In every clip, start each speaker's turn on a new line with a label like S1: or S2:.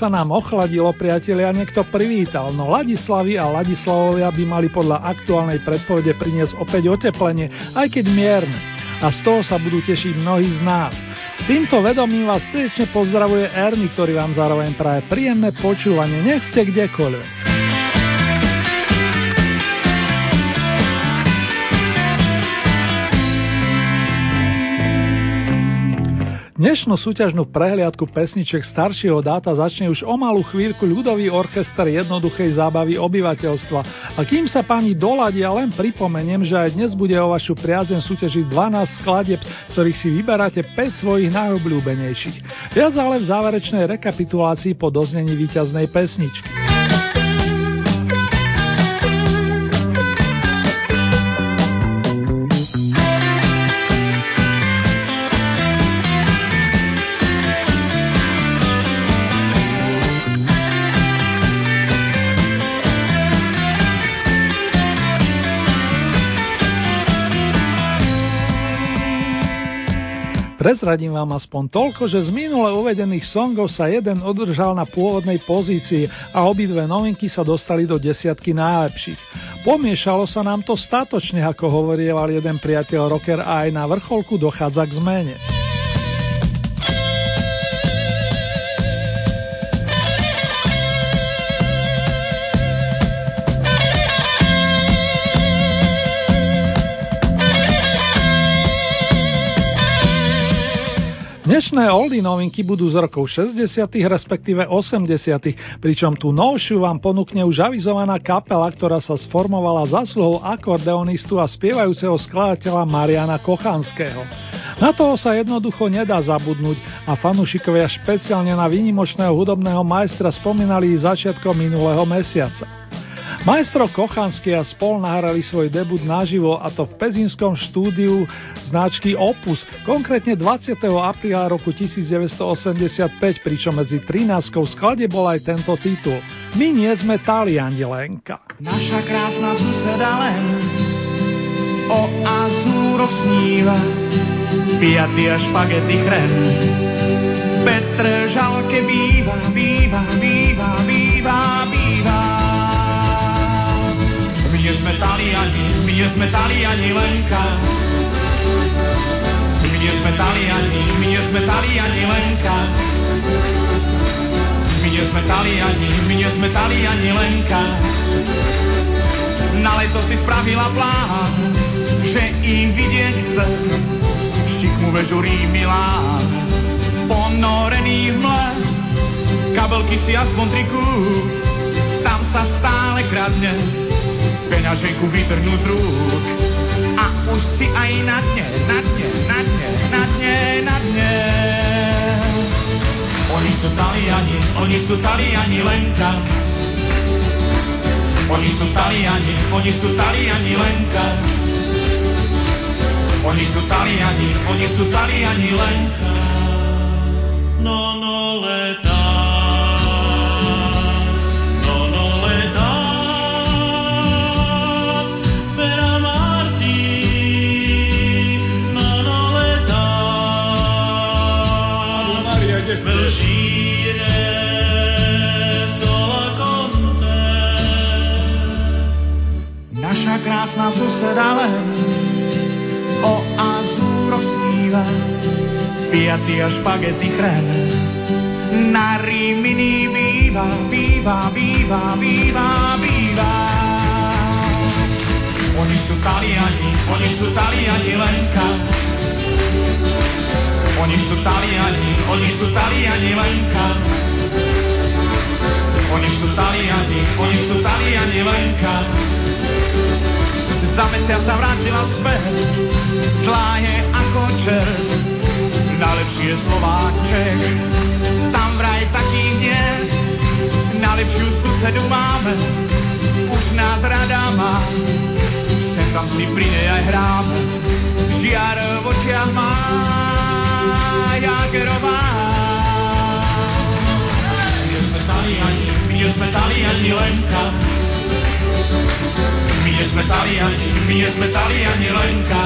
S1: Sa nám ochladilo, priatelia, niekto privítal, no Ladislavy a Ladislavovia by mali podľa aktuálnej predpovede priniesť opäť oteplenie, aj keď mierne. A z toho sa budú tešiť mnohí z nás. S týmto vedomím vás srdečne pozdravuje Erny, ktorý vám zároveň praje príjemné počúvanie, nech ste kdekoľvek. Dnešnú súťažnú prehliadku pesniček staršieho dáta začne už o malú chvíľku ľudový orchester jednoduchej zábavy obyvateľstva. A kým sa pani doladia, len pripomeniem, že aj dnes bude o vašu priazeň súťažiť 12 skladieb, z ktorých si vyberáte 5 svojich najobľúbenejších. Viac ale v záverečnej rekapitulácii po doznení víťaznej pesničky. Prezradím vám aspoň toľko, že z minule uvedených songov sa jeden udržal na pôvodnej pozícii a obidve novinky sa dostali do desiatky najlepších. Pomiešalo sa nám to statočne, ako hovorieval jeden priateľ rocker a aj na vrcholku dochádza k zmene. Dnešné oldy novinky budú z rokov 60., respektíve 80., pričom tú novšiu vám ponúkne už avizovaná kapela, ktorá sa sformovala zasluhou akordeonistu a spievajúceho skladateľa Mariana Kochanského. Na toho sa jednoducho nedá zabudnúť a fanúšikovia špeciálne na výnimočného hudobného majstra spomínali začiatkom minulého mesiaca. Majstro Kochanský a spol nahrali svoj debut naživo a to v pezinskom štúdiu značky Opus, konkrétne 20. apríla roku 1985, pričom medzi 13 sklade bol aj tento titul. My nie sme Taliani, Lenka.
S2: Naša krásna suseda len o azúroch sníva, piaty a špagety chren. Petr žalke býva, býva, býva, býva, nie sme Taliani, my nie sme Taliani Lenka. My nie sme Taliani, my nie sme Taliani Lenka. My nie sme Taliani, my nie sme Taliani Lenka. Na leto si spravila plán, že im vidieť chce šikmu vežu Milán. Ponorený v mle, kabelky si aspoň triku, tam sa stále kradne peňaženku vytrhnú z rúk a už si aj na dne, na dne, na dne, na dne, na dne. Oni sú Taliani, oni sú Taliani Lenka. Oni sú Taliani, oni sú Taliani Lenka. Oni sú Taliani, oni sú Taliani Lenka. No, no, leta. Krásna suseda len o azúroch sníva, piaty a špagety chren. Na Rimini býva, býva, býva, býva, býva. Oni sú Taliani, oni sú Taliani Lenka. Oni sú Taliani, oni sú Taliani Lenka. Oni sú Taliani, Lucia sa vrátila späť, zlá je ako čert, najlepšie Slováček, tam vraj taký hnev, najlepšiu susedu máme, už nás rada má, sem tam si pri nej aj hráme, žiar v očiach má, Jagerová. My sme Taliani, my sme Taliani Lenka, my sme Taliani, my sme Taliani Lenka,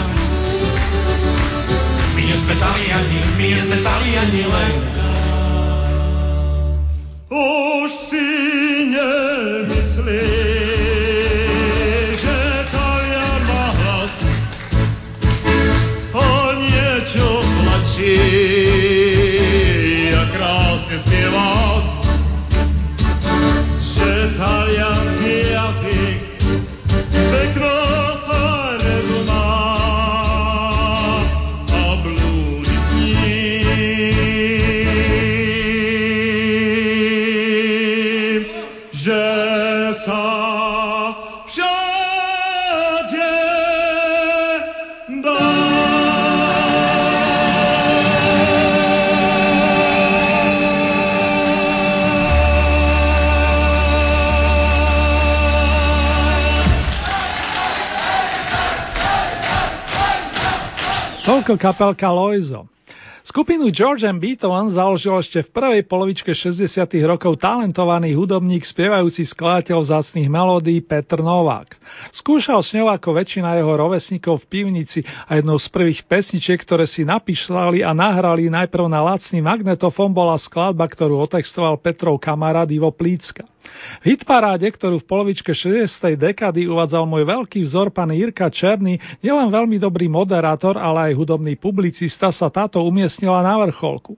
S1: Toľko kapelka Loizo. Skupinu George and Beethoven založil ešte v prvej polovičke 60. rokov talentovaný hudobník, spievajúci skladateľ zácných melódií Petr Novák. Skúšal s ňou ako väčšina jeho rovesníkov v pivnici a jednou z prvých pesničiek, ktoré si napíšľali a nahrali najprv na lacný magnetofón bola skladba, ktorú otextoval Petrov kamarát Ivo Plícka. V hitparáde, ktorú v polovičke 60. dekady uvádzal môj veľký vzor pán Jirka Černý, nielen veľmi dobrý moderátor, ale aj hudobný publicista, sa táto umiestnila na vrcholku.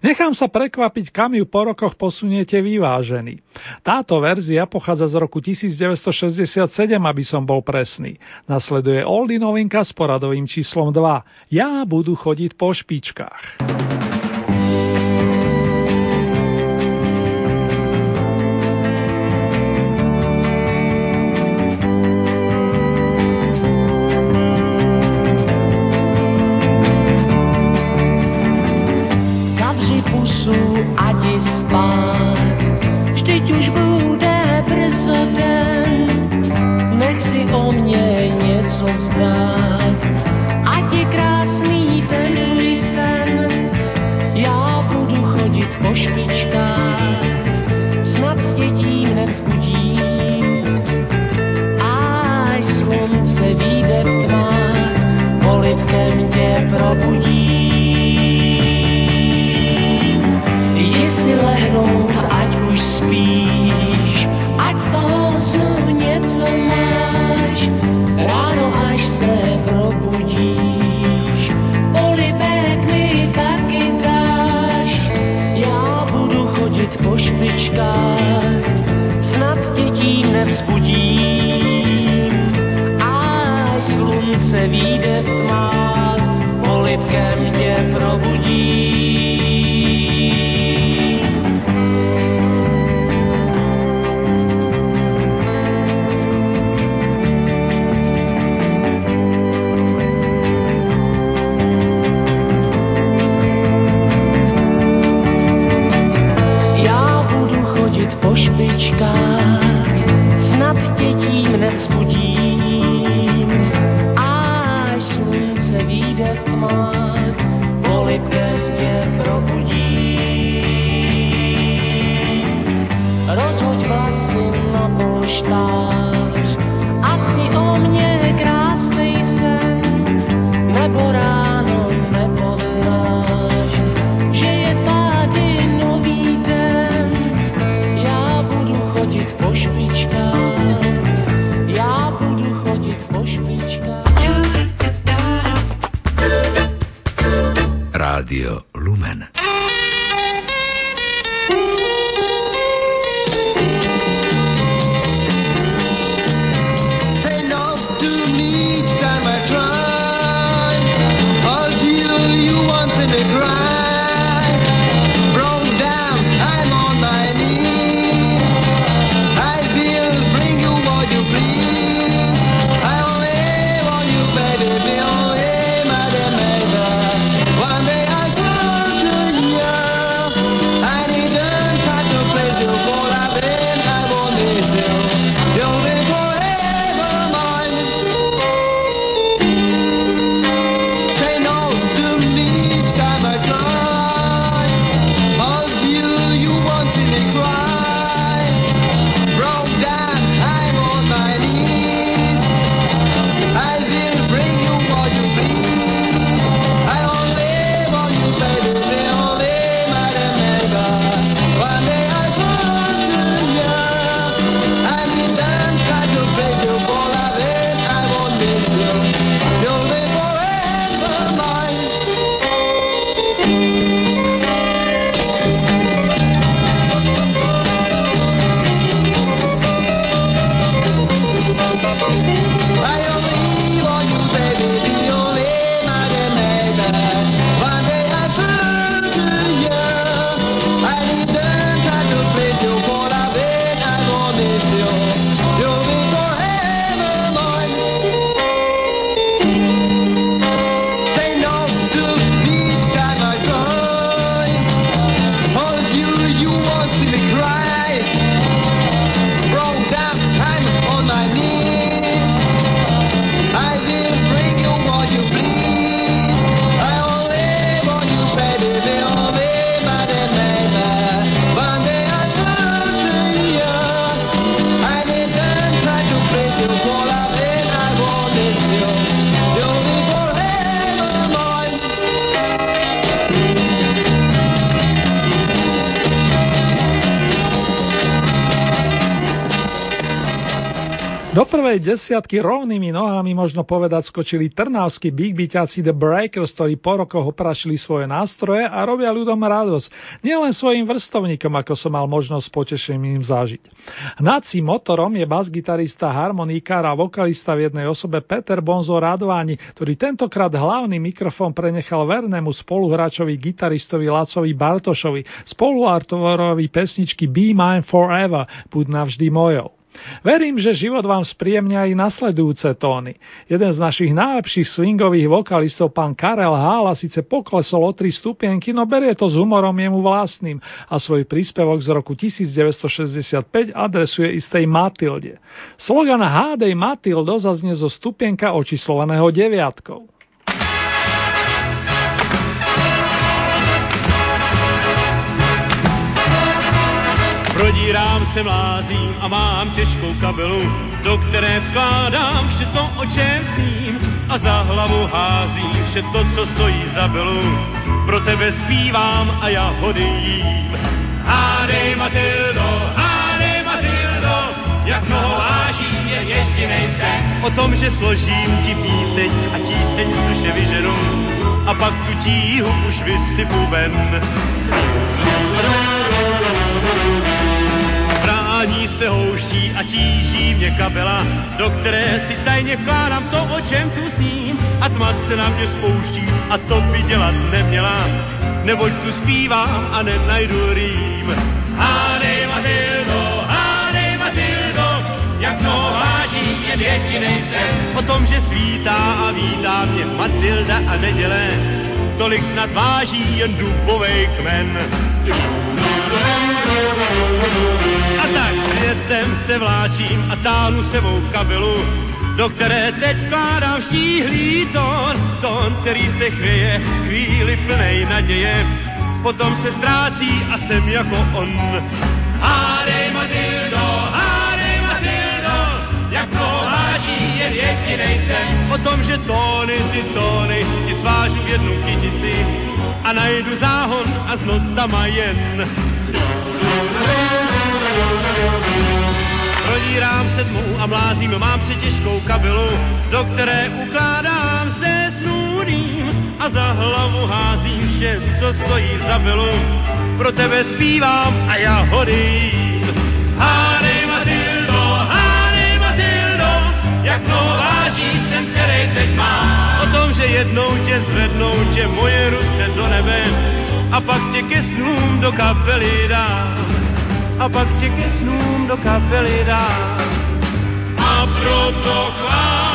S1: Nechám sa prekvapiť, kam ju po rokoch posuniete vyvážený. Táto verzia pochádza z roku 1967, aby som bol presný. Nasleduje Oldy novinka s poradovým číslom 2. Ja budu chodiť po špičkách.
S3: Špičkách, snad tě tím nevzbudím.
S1: Prvej desiatky rovnými nohami možno povedať skočili trnavskí big byťaci The Breakers, ktorí po rokoch oprašili svoje nástroje a robia ľuďom radosť. Nielen svojim vrstovníkom, ako som mal možnosť potešením zažiť. Hnacím motorom je bas-gitarista, harmonikár a vokalista v jednej osobe Peter Bonzo Radváni, ktorý tentokrát hlavný mikrofón prenechal vernému spoluhráčovi gitaristovi Lacovi Bartošovi, spoluartovorovi pesničky Be Mine Forever, buď navždy mojou. Verím, že život vám spríjemňa aj nasledujúce tóny. Jeden z našich najlepších swingových vokalistov, pán Karel Hála, síce poklesol o 3 stupienky, no berie to s humorom jemu vlastným a svoj príspevok z roku 1965 adresuje istej Matilde. Slogan Hádej Matildo zaznie zo stupienka očíslovaného deviatkou.
S4: Prodírám se mlázím a mám těžkou kabelu, do které vkládám vše to, o čem sním a za hlavu házím vše to, co stojí za belu. Pro tebe zpívám a já hody jím. Hádej Matildo, hádej Matildo, jak mnoho váží je jedinej sen. O tom, že složím ti píseň a tíseň z duše vyženu a pak tu tíhu už vysypu ven Brání se houští a tíží mě kabela, do které si tajně vkládám to, o čem tu sním. A tma se na mě spouští a to by dělat neměla, neboť tu zpívám a nenajdu rým. Hádej Matildo, hádej Matildo, jak to váží jen jedinej sen. O tom, že svítá a vítá mě Matilda a neděle, tolik snad váží jen dubovej kmen. A tak světem se vláčím a táhnu sebou kabelu, do které teď vkládám štíhlý tón, tón, který se chvěje, chvíli plnej naděje, potom se ztrácí a jsem jako on. Hádej Matildo, hádej Matildo, jak to váží jen jedinej sen. O tom, že tóny, ty tóny, ti svážu v jednu kytici a najdu záhon a z notama jen. Prodírám sedmou a mlázím, mám přetěžkou kabelu, do které ukládám se snůdím a za hlavu házím vše, co stojí za belu. Pro tebe zpívám a já hodím. Hádej Matildo, hádej Matildo, jak to váží ten, který teď má. O tom, že jednou tě zvednou tě moje ruce do nebe a pak tě ke snům do kapely dám a pak tě ke snům do kapely dám. A proto chvátám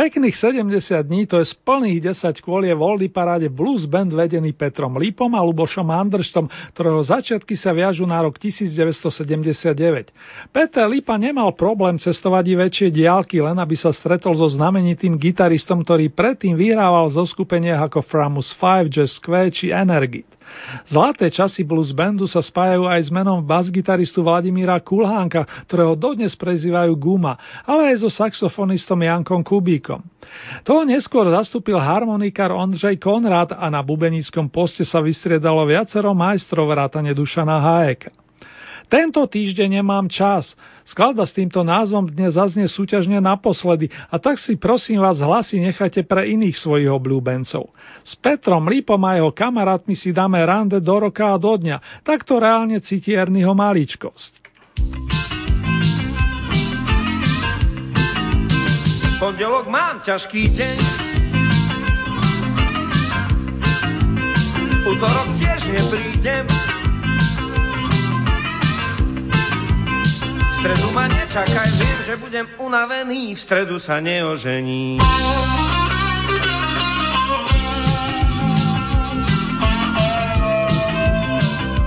S1: Pekných 70 dní to je z plných 10 kôlie Voldy paráde blues band vedený Petrom Lípom a Lubošom Andrštom, ktorého začiatky sa viažu na rok 1979. Peter Lípa nemal problém cestovať i väčšie diálky, len aby sa stretol so znamenitým gitaristom, ktorý predtým vyhrával zo skupenia ako Framus 5, Jazz Square či Energy. Zlaté časy blues bandu sa spájajú aj s menom basgitaristu Vladimíra Kulhánka, ktorého dodnes prezývajú Guma, ale aj so saxofonistom Jankom Kubíkom. Toho neskôr zastúpil harmonikár Ondřej Konrad a na bubenickom poste sa vystriedalo viacero majstrov vrátane Dušana Hájeka. Tento týždeň nemám čas. Skladba s týmto názvom dnes zaznie súťažne naposledy a tak si prosím vás hlasy nechajte pre iných svojich obľúbencov. S Petrom Lípom a jeho kamarátmi si dáme rande do roka a do dňa. Takto reálne cíti Ernieho maličkosť.
S5: Pondelok mám ťažký deň. Útorok tiež neprídem. Stredu ma nečakaj, viem, že budem unavený, v stredu sa neožení.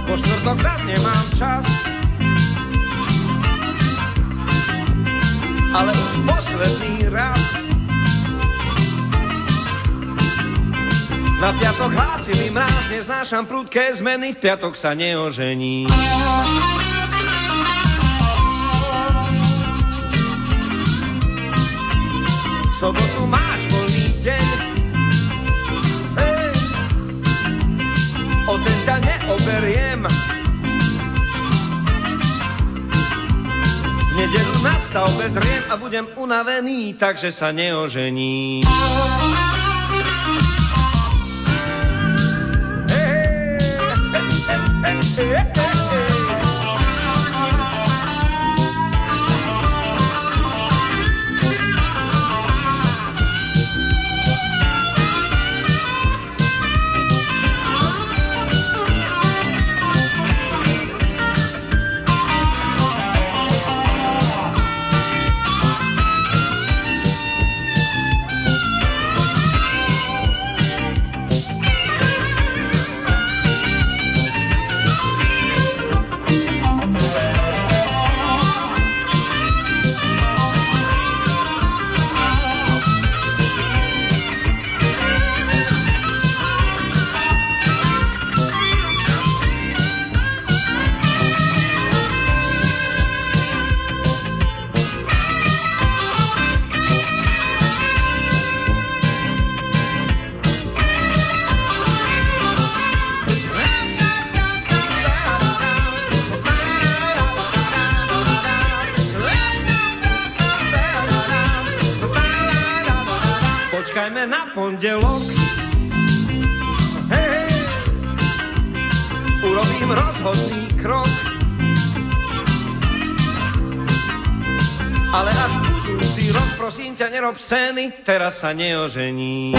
S5: Po štvrtok raz nemám čas, ale už posledný raz. Na piatok hlásili mráz, neznášam prudké zmeny, v piatok sa neožení. sobotu máš voľný
S6: deň. Hey. O ten ťa neoberiem. V nedelu nastav bez riem a budem unavený, takže sa neožením. Hey, hey, hey, hey, hey, hey, hey. Scény, teraz sa neožení.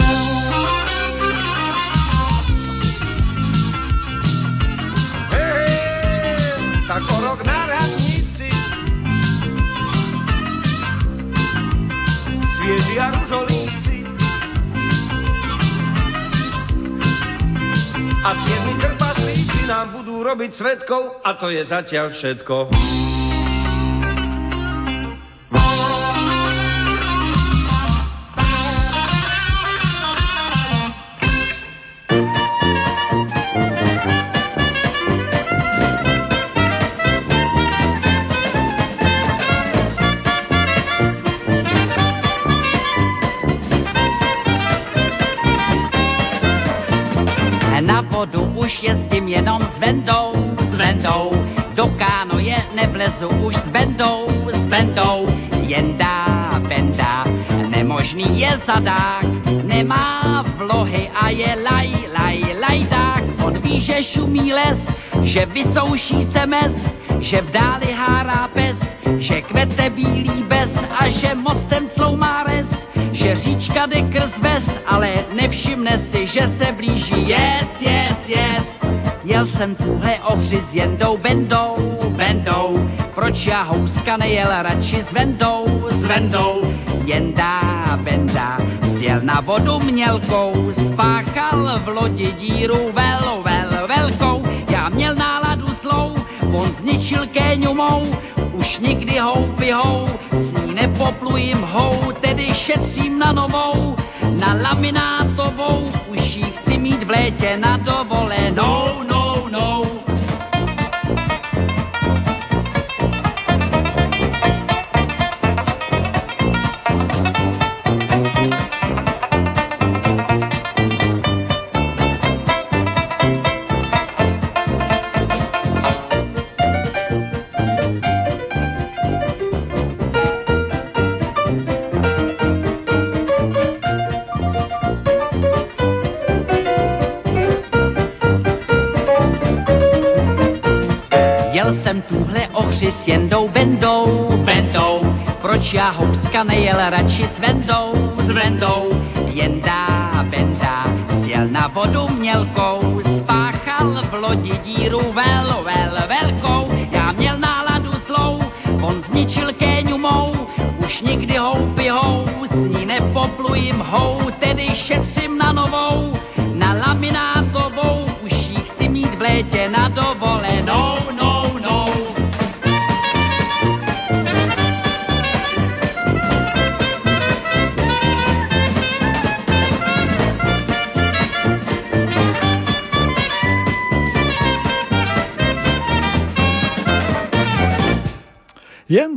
S6: Hej, tak o rok na radnici svieži a ružolíci a siedmi trpaslíci nám budú robiť svetkov a to je zatiaľ všetko.
S7: S vendou, s vendou. Do kánoje nevlezu už s bendou, s bendou. Jendá, benda, nemožný je zadák. Nemá vlohy a je laj, laj, lajdák. On ví, že šumí les, že vysouší se mes, že v dáli hárá pes, že kvete bílý bez a že mostem sloumá res že říčka jde krz ves, ale nevšimne si, že se blíží. Yes, yes, yes. Jel jsem tuhle ohři s jendou bendou, bendou. Proč já houska nejel radši s vendou, s vendou? Jendá, benda, sjel na vodu mělkou, spáchal v lodi díru vel, vel, velkou. Já měl náladu zlou, on zničil kéňu mou, už nikdy houby hou, s ní nepoplujím hou, tedy šetřím na novou, na laminátovou, už ji chci mít v létě na dovolenou, ohři s jendou bendou, bendou. Proč já houska nejel radši s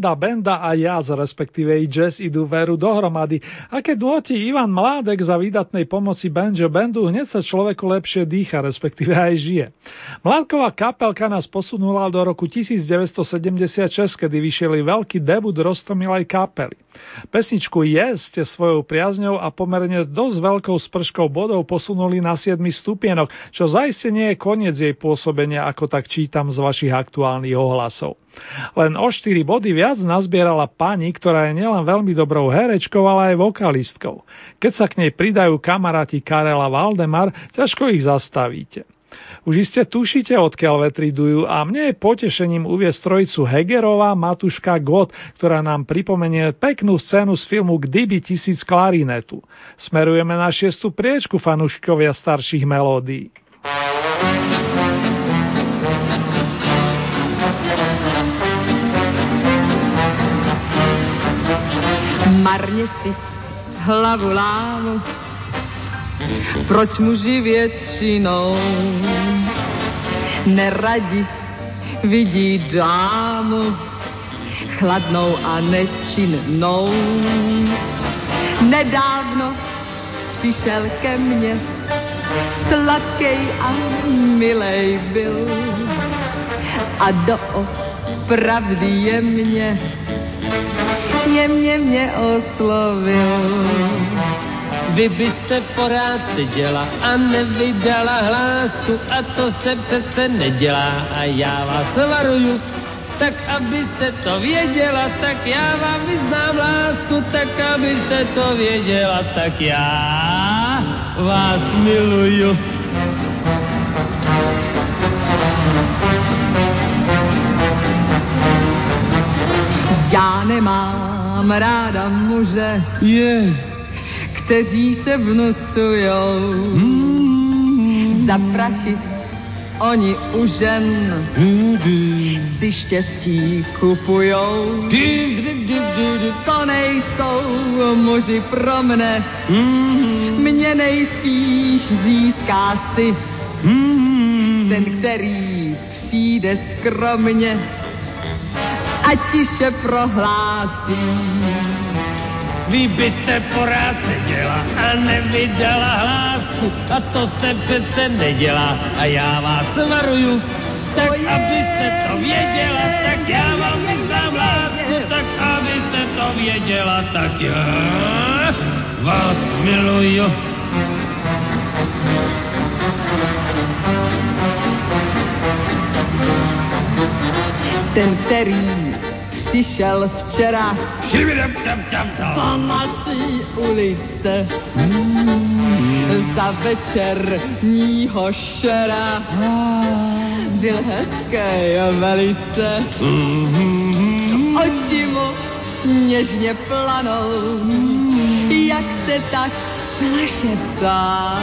S1: Jenda, Benda a Jazz, respektíve i Jazz idú veru dohromady a keď dôti Ivan Mládek za výdatnej pomoci Banjo Bandu, hneď sa človeku lepšie dýcha, respektíve aj žije. Mládková kapelka nás posunula do roku 1976, kedy vyšieli veľký debut Rostomilej kapely. Pesničku Je ste svojou priazňou a pomerne dosť veľkou sprškou bodov posunuli na 7 stupienok, čo zaiste nie je koniec jej pôsobenia, ako tak čítam z vašich aktuálnych ohlasov. Len o 4 body viac nazbierala pani, ktorá je nielen veľmi dobrou herečkou, ale aj vokalistkou. Keď sa k nej pridajú kamaráti Karela Valdemar, ťažko ich zastavíte. Už iste tušíte, odkiaľ vetri dujú a mne je potešením uviesť trojicu Hegerová, Matuška, God, ktorá nám pripomenie peknú scénu z filmu Kdyby tisíc klarinetu. Smerujeme na šiestu priečku fanúškovia starších melódií.
S8: Marně si hlavu lámu, proč muži většinou neradi vidí dámu chladnou a nečinnou. Nedávno přišel ke mně, sladkej a milej byl a do pravdy je mě, jemně mě oslovil.
S9: Vy byste porád seděla a nevydala hlásku a to se přece nedělá a já vás varuju. Tak abyste to věděla, tak já vám vyznám lásku, tak abyste to věděla, tak já vás miluju.
S8: Já nemám ráda muže,
S9: Je.
S8: kteří se vnucujou. Za prachy oni u žen si štěstí kupujou. To nejsou muži pro mne, mě nejspíš získá si ten, který přijde skromně a tiše prohlásí.
S9: Vy byste porád seděla a nevydala hlásku a to se přece nedělá a já vás varuju. Tak abyste to věděla, tak já vám vyznám lásku, tak abyste to věděla, tak já vás miluju.
S8: Ten, který přišel včera. Po naší ulice. Za večerního šera. Byl hezký velice, oči mu něžně planou, jak se tak zašeptá.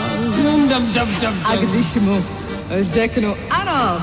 S8: A když mu řeknu ano,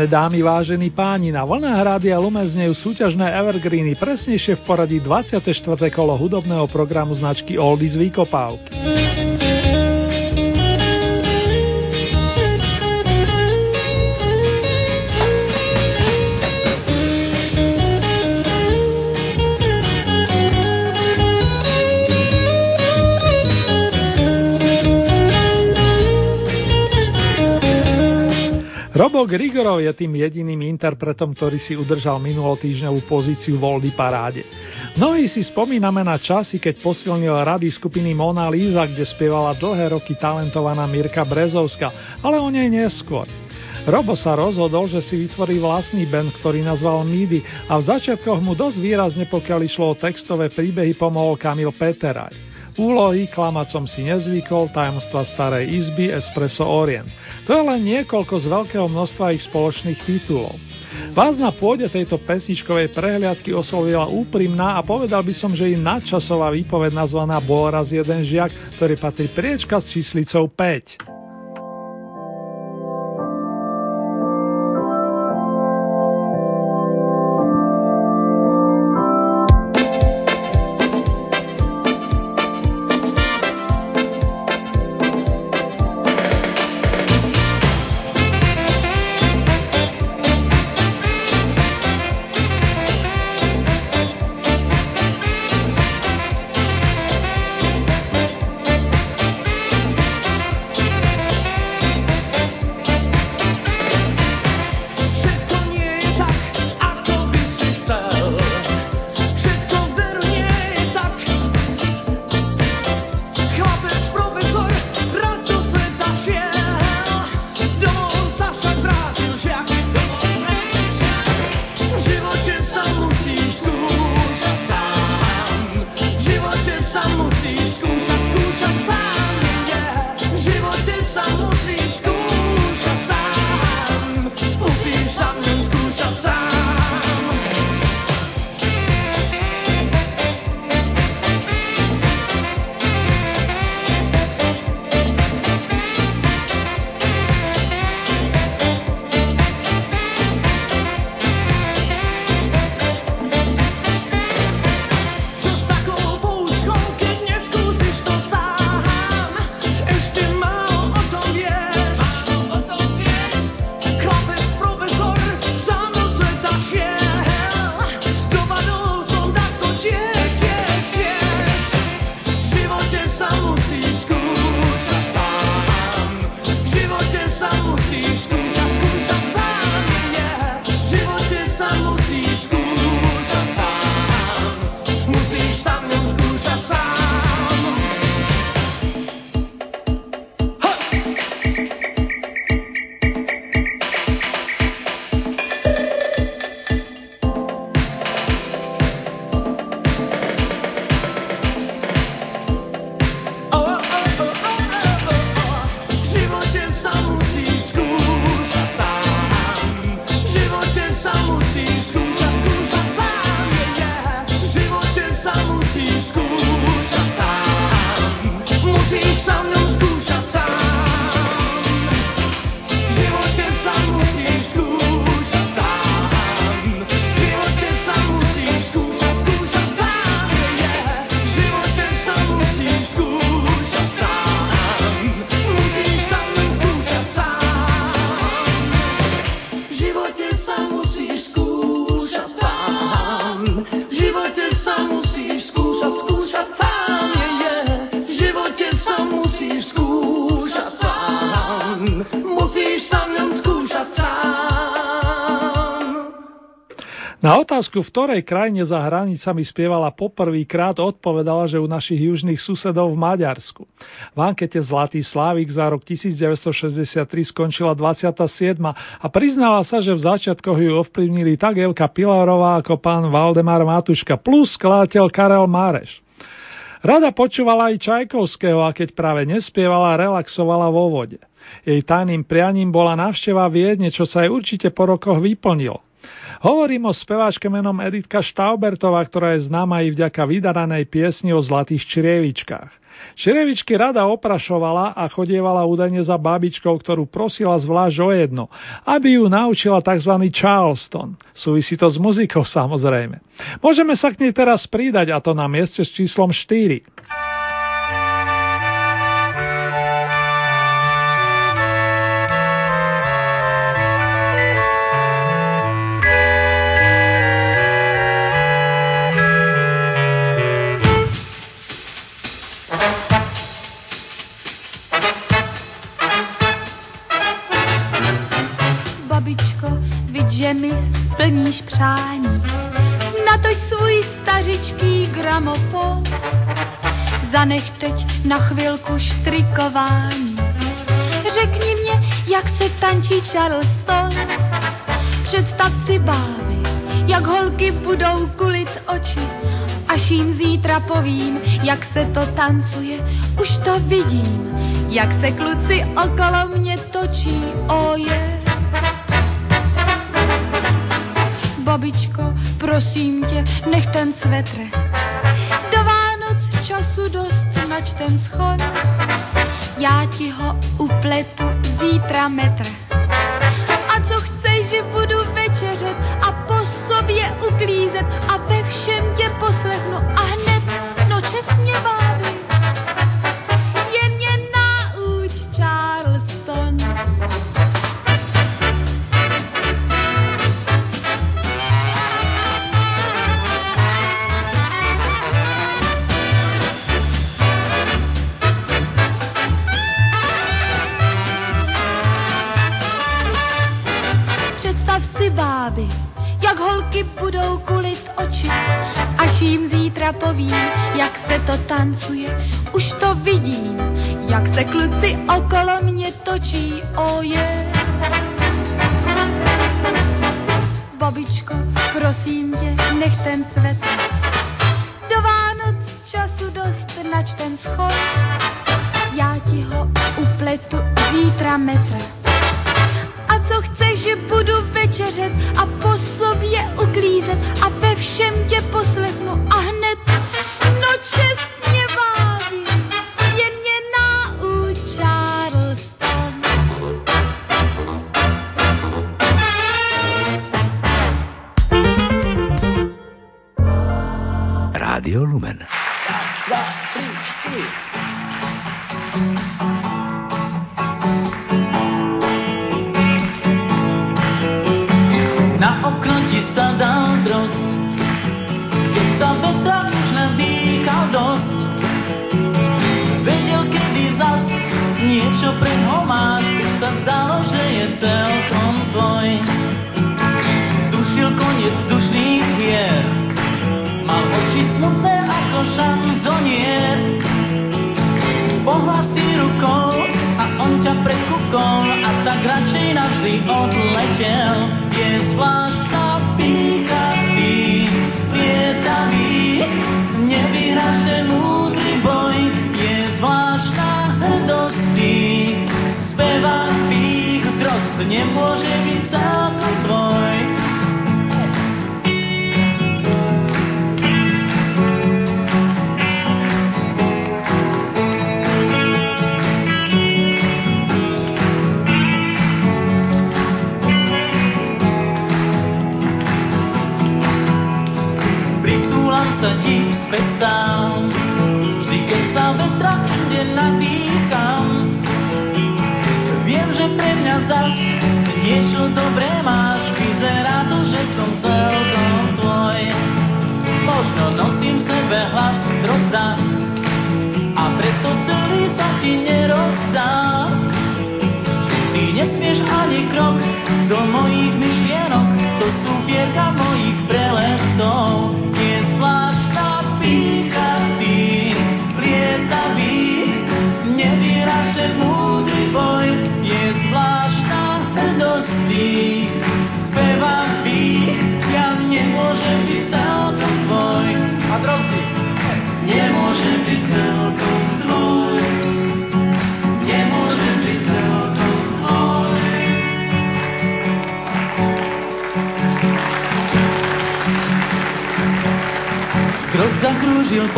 S1: Vážené dámy, vážení páni, na vlnách Rádia Lumen znejú súťažné evergreeny, presnejšie v poradí 24. kolo hudobného programu značky Oldies Výkopávky. Robo Grigorov je tým jediným interpretom, ktorý si udržal minulotýždňovú pozíciu v Oldy paráde. Mnohí si spomíname na časy, keď posilnil rady skupiny Mona Lisa, kde spievala dlhé roky talentovaná Mirka Brezovska, ale o nej neskôr. Robo sa rozhodol, že si vytvorí vlastný band, ktorý nazval Midi a v začiatkoch mu dosť výrazne, pokiaľ išlo o textové príbehy, pomohol Kamil Peteraj. Úlohy klamacom si nezvykol, tajomstva starej izby, Espresso Orient. To je len niekoľko z veľkého množstva ich spoločných titulov. Vás na pôde tejto pesničkovej prehliadky oslovila úprimná a povedal by som, že i nadčasová výpoved nazvaná Bol raz jeden žiak, ktorý patrí priečka s číslicou 5. otázku, v ktorej krajine za hranicami spievala poprvýkrát, odpovedala, že u našich južných susedov v Maďarsku. V ankete Zlatý Slávik za rok 1963 skončila 27. a priznala sa, že v začiatkoch ju ovplyvnili tak Evka Pilarová ako pán Valdemar Matuška plus skladateľ Karel Máreš. Rada počúvala aj Čajkovského a keď práve nespievala, relaxovala vo vode. Jej tajným prianím bola návšteva Viedne, čo sa aj určite po rokoch vyplnilo. Hovorím o speváčke menom Editka Štaubertová, ktorá je známa i vďaka vydaranej piesni o zlatých črievičkách. Črievičky rada oprašovala a chodievala údajne za babičkou, ktorú prosila zvlášť o jedno, aby ju naučila tzv. Charleston. Súvisí to s muzikou samozrejme. Môžeme sa k nej teraz pridať a to na mieste s číslom 4.
S10: přání. Natoč svůj stařičký gramofon, zanech teď na chvilku štrikování. Řekni mě, jak se tančí Charleston, představ si bávy, jak holky budou kulit oči, až jim zítra povím, jak se to tancuje, už to vidím, jak se kluci okolo mě točí, oje. Oh yeah. Babičko, prosím tě, nech ten svetr. Do Vánoc času dost, nač ten schod. Já ti ho upletu zítra metr. A co chceš, že budu večeřet a po sobě uklízet a ve všem tě poslechnu a hned, povím, jak se to tancuje, už to vidím, jak se kluci okolo mě točí, oje. Babičko, prosím tě, nech ten svět. Do Vánoc času dost, nač ten schod, já ti ho upletu zítra metr. A co chceš, že budu večeřet a uklízet a ve všem tě poslechnu a hned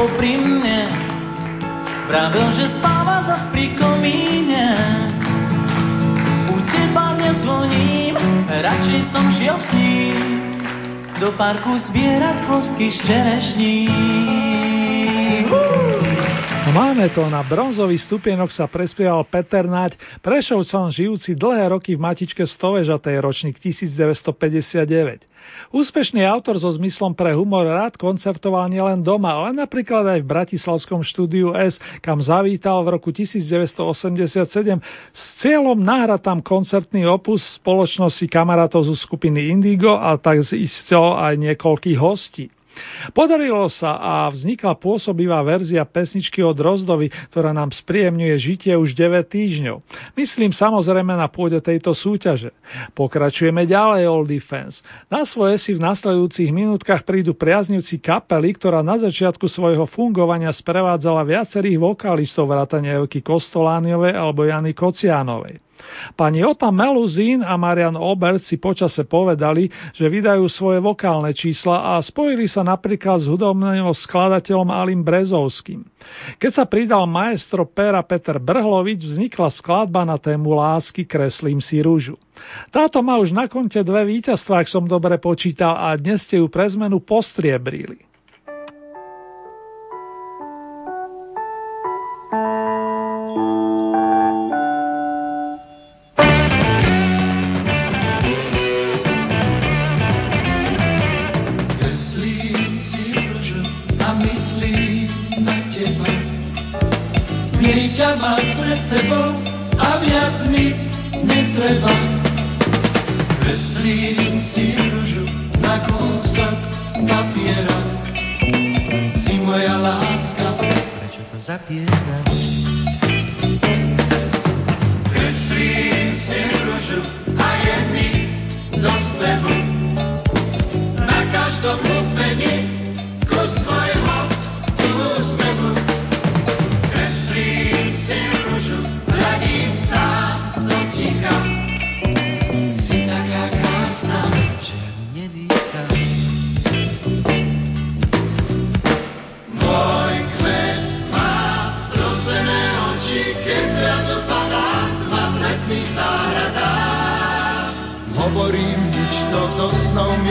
S11: popri mne. Pravil, že spáva za pri komíne. U teba nezvoním, radšej som šiel s ním do parku zbierať plosky z čerešní.
S1: Máme to, na bronzový stupienok sa prespieval Peter Naď, prešovcom žijúci dlhé roky v matičke Stovežatej ročník 1959. Úspešný autor so zmyslom pre humor rád koncertoval nielen doma, ale napríklad aj v Bratislavskom štúdiu S, kam zavítal v roku 1987 s cieľom nahrať tam koncertný opus spoločnosti kamarátov zo skupiny Indigo a tak isto aj niekoľkých hostí. Podarilo sa a vznikla pôsobivá verzia pesničky od Rozdovi, ktorá nám spríjemňuje žitie už 9 týždňov. Myslím samozrejme na pôde tejto súťaže. Pokračujeme ďalej, Oldie fans. Na svoje si v nasledujúcich minútkach prídu priaznivci kapely, ktorá na začiatku svojho fungovania sprevádzala viacerých vokálistov vrátane Evky Kostolániovej alebo Jany Kocianovej. Pani Ota Meluzín a Marian Obert si počase povedali, že vydajú svoje vokálne čísla a spojili sa napríklad s hudobným skladateľom Alim Brezovským. Keď sa pridal maestro Pera Peter Brhlovič, vznikla skladba na tému Lásky kreslím si rúžu. Táto má už na konte dve víťazstvá, ak som dobre počítal, a dnes ste ju pre zmenu postriebrili. Nám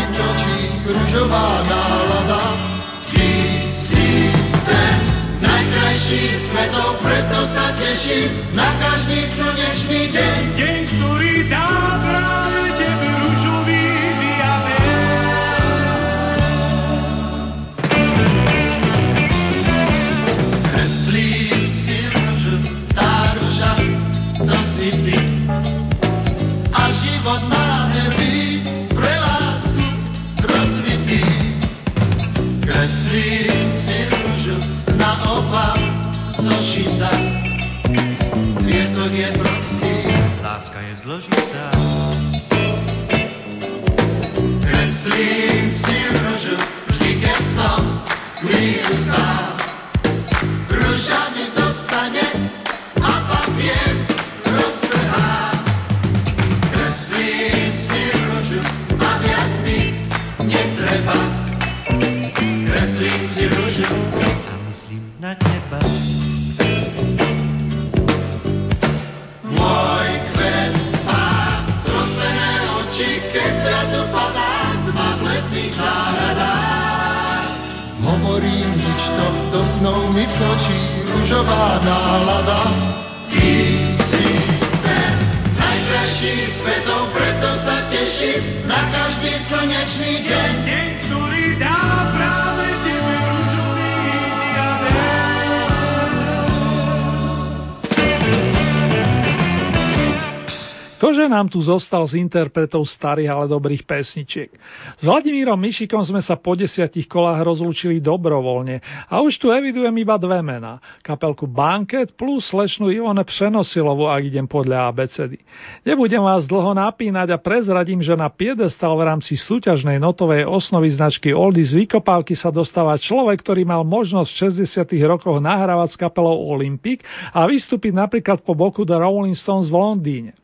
S1: tu zostal z interpretov starých, ale dobrých pesničiek. S Vladimírom Mišikom sme sa po desiatich kolách rozlúčili dobrovoľne a už tu evidujem iba dve mená. Kapelku Banket plus slešnú Ivone Přenosilovu, ak idem podľa ABCD. Nebudem vás dlho napínať a prezradím, že na piedestal v rámci súťažnej notovej osnovy značky Oldies Vykopávky sa dostáva človek, ktorý mal možnosť v 60. rokoch nahrávať s kapelou Olympic a vystúpiť napríklad po boku The Rolling Stones v Londýne.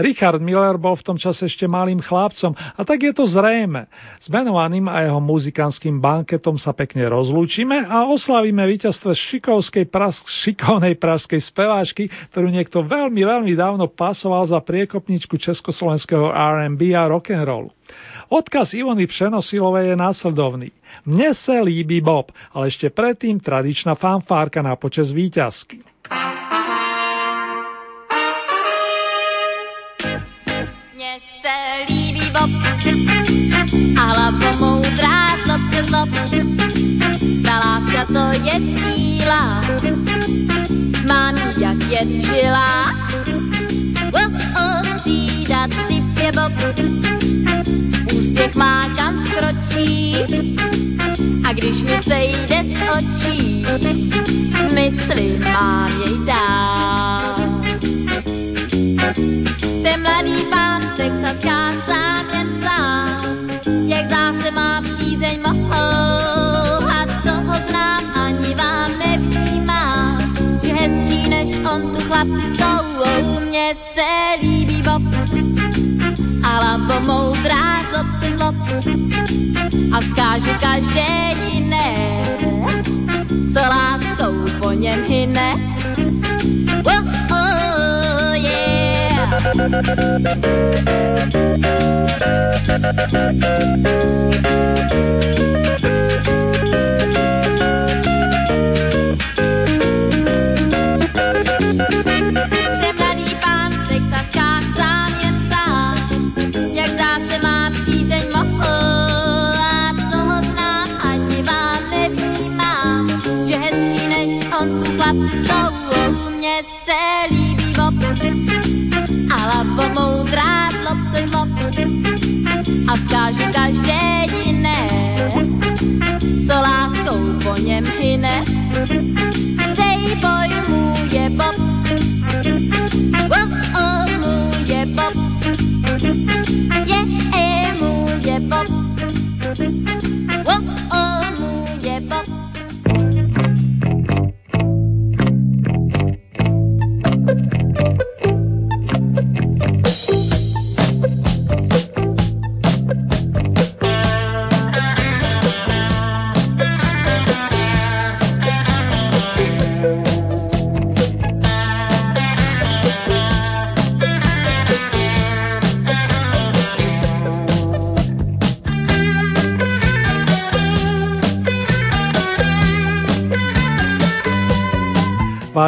S1: Richard Miller bol v tom čase ešte malým chlapcom a tak je to zrejme. S menovaným a jeho muzikánskym banketom sa pekne rozlúčime a oslavíme víťazstvo šikovskej pras- šikovnej praskej speváčky, ktorú niekto veľmi, veľmi dávno pasoval za priekopničku československého R&B a rock'n'rollu. Odkaz Ivony Přenosilovej je následovný. Mne sa líbi Bob, ale ešte predtým tradičná fanfárka na počas výťazky.
S12: a hlava moudrá, zlob, zlob. Ta láska to je síla, mám jak je žila. Oh, oh, střídat si je bob, úspěch má kam skročí. A když mi sejde z očí, mysli mám jej dát. Ten mladý pán texaská sám jen sám, jak zase má přízeň mohou? A toho znám, ani vám nevnímám, že hezčí než on tu chlapci jsou, mně se líbí Bob a hlavo moudrá zlop, zlop a vzkážu každé jiné, co láskou po něm hyne. Yeah. Jsem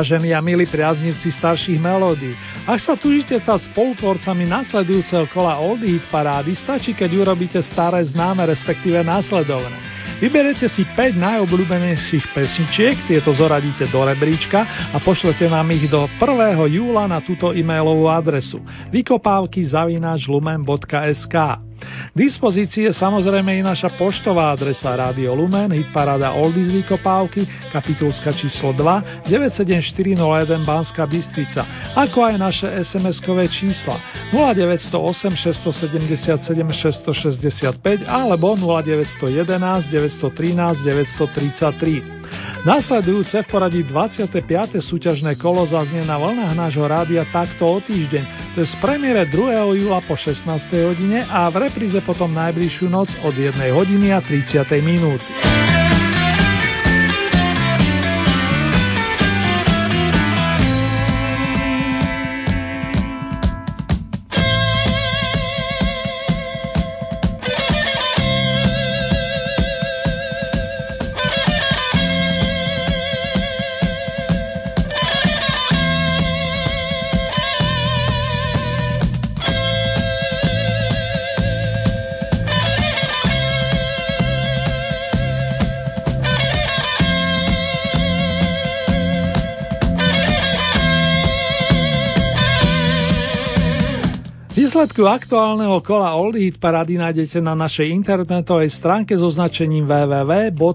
S1: Vážení a milí priaznivci starších melódií, ak sa túžite stať spolutvorcami nasledujúceho kola Oldie Hit parády, stačí, keď urobíte staré známe, respektíve následovné. Vyberete si 5 najobľúbenejších pesničiek, tieto zoradíte do rebríčka a pošlete nám ich do 1. júla na túto e-mailovú adresu vykopávky zavináč lumen.sk. Dispozícii je samozrejme i naša poštová adresa Radio Lumen, hitparada Oldies Vykopávky, kapitulska číslo 2, 97401 Banská Bystrica, ako aj naše SMS-kové čísla 0908 677 665 alebo 0911 913 933. Nasledujúce v poradí 25. súťažné kolo zaznie na vlnách nášho rádia takto o týždeň, to je z premiére 2. júla po 16. hodine a v repríze potom najbližšiu noc od 1 hodiny a 30. minúty. Výsledku aktuálneho kola Oldie Hit Parady nájdete na našej internetovej stránke so značením www.lumen.sk.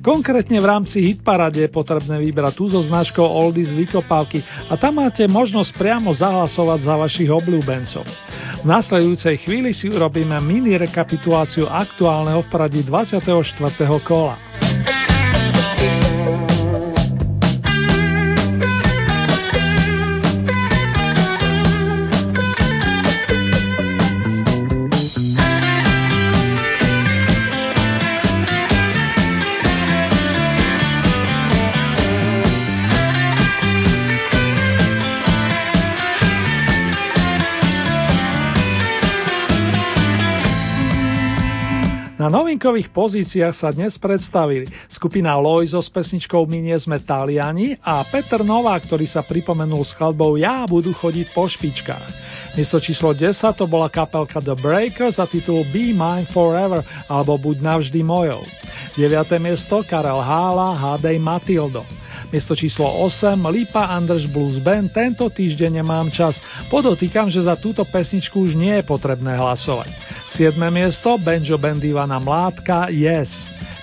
S1: Konkrétne v rámci Hit Parady je potrebné vybrať tú so značkou Oldies Vykopávky a tam máte možnosť priamo zahlasovať za vašich obľúbencov. V nasledujúcej chvíli si urobíme mini rekapituláciu aktuálneho v poradí 24. kola.
S12: Na novinkových pozíciách sa dnes predstavili skupina Loizo s pesničkou My nie sme Taliani a Peter Nová, ktorý sa pripomenul s skladbou Ja budú chodiť po špičkách. Miesto číslo 10 to bola kapelka The Breakers a titul Be Mine Forever alebo Buď navždy mojou. 9. miesto Karel Hála Hádej Matildo. Miesto číslo 8 Lipa Anders Blues Band Tento týždeň nemám čas. Podotýkam, že za túto pesničku už nie je potrebné hlasovať. 7. miesto Benjo Band Ivana Mládka Yes.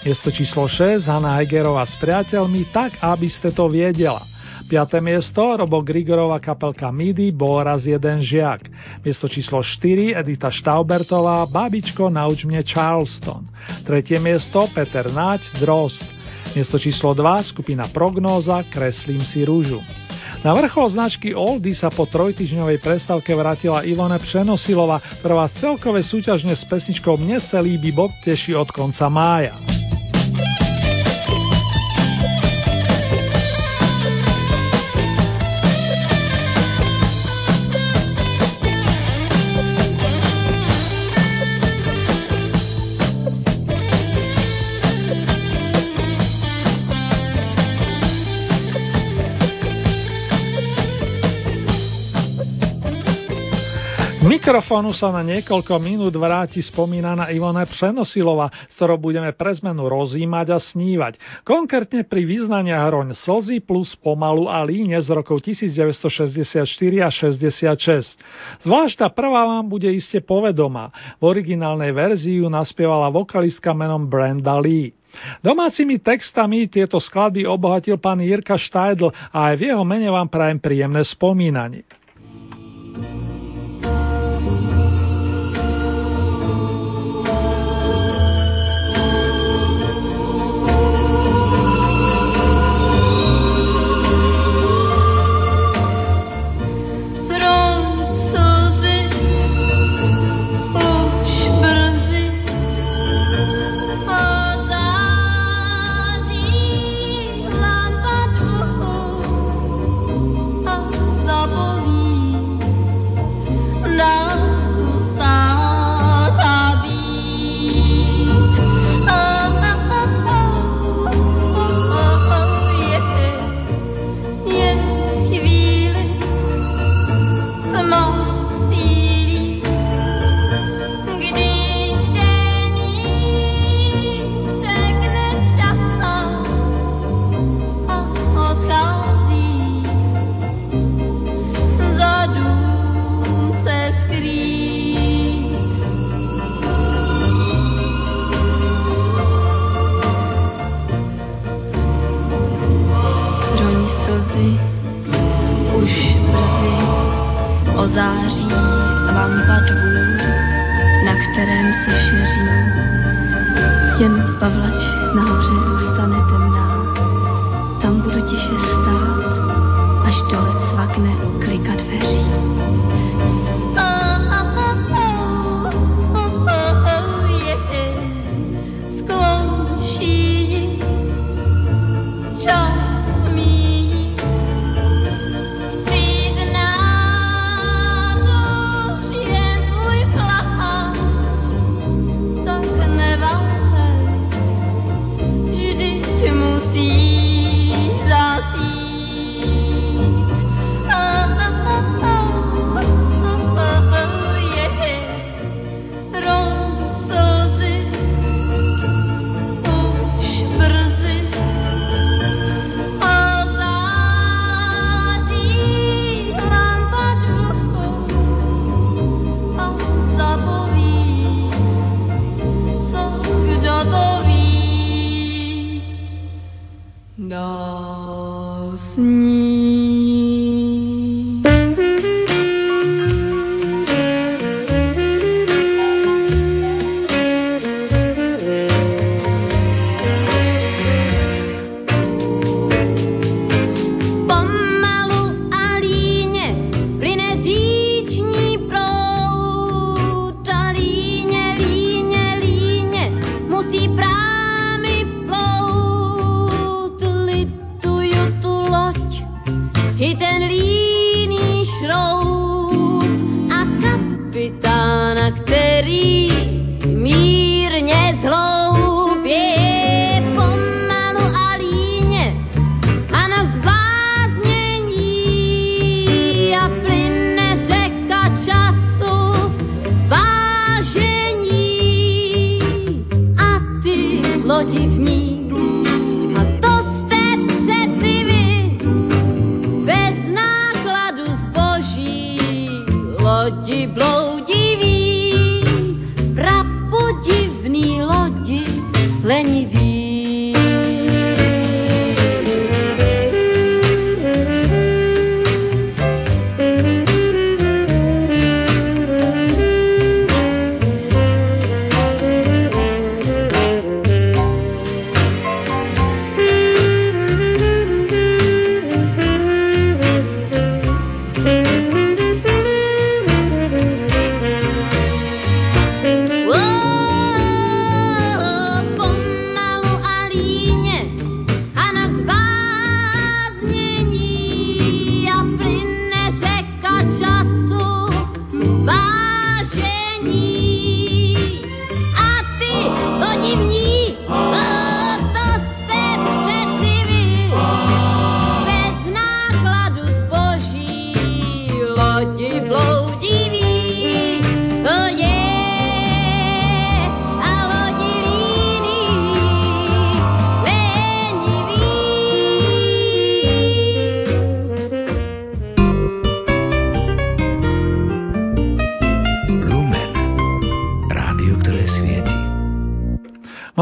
S12: Miesto číslo 6 Hanna Hegerová s priateľmi Tak, aby ste to viedela. 5. miesto Robo Grigorová kapelka MIDI bol raz jeden žiak. Miesto číslo 4 Edita Štaubertová Babičko nauč mne Charleston. Tretie miesto Peter Naď Drost. Miesto číslo 2 skupina Prognóza Kreslím si rúžu. Na vrchol značky Oldy sa po trojtyžňovej prestávke vrátila Ivone Přenosilová, ktorá vás celkové súťažne s pesničkou Mne sa líbi Bob teší od konca mája. Mikrofónu sa na niekoľko minút vráti spomínaná Ivona Přenosilova, s ktorou budeme pre zmenu rozímať a snívať. Konkrétne pri vyznania hroň Slzy plus Pomalu a Líne z rokov 1964 a 66. Zvlášť tá prvá vám bude iste povedomá. V originálnej verzii ju naspievala vokalistka menom Brenda Lee. Domácimi textami tieto skladby obohatil pán Jirka Štajdl a aj v jeho mene vám prajem príjemné spomínanie.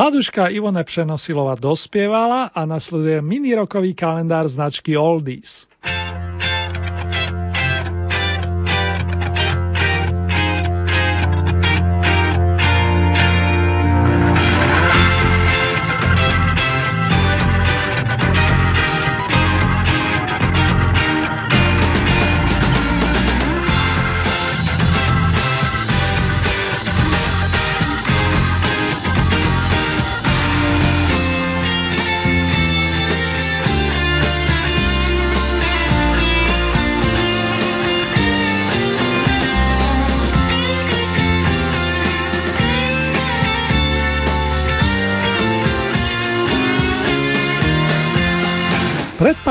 S1: Mladuška Ivone Přenosilová dospievala a nasleduje minirokový kalendár značky Oldies.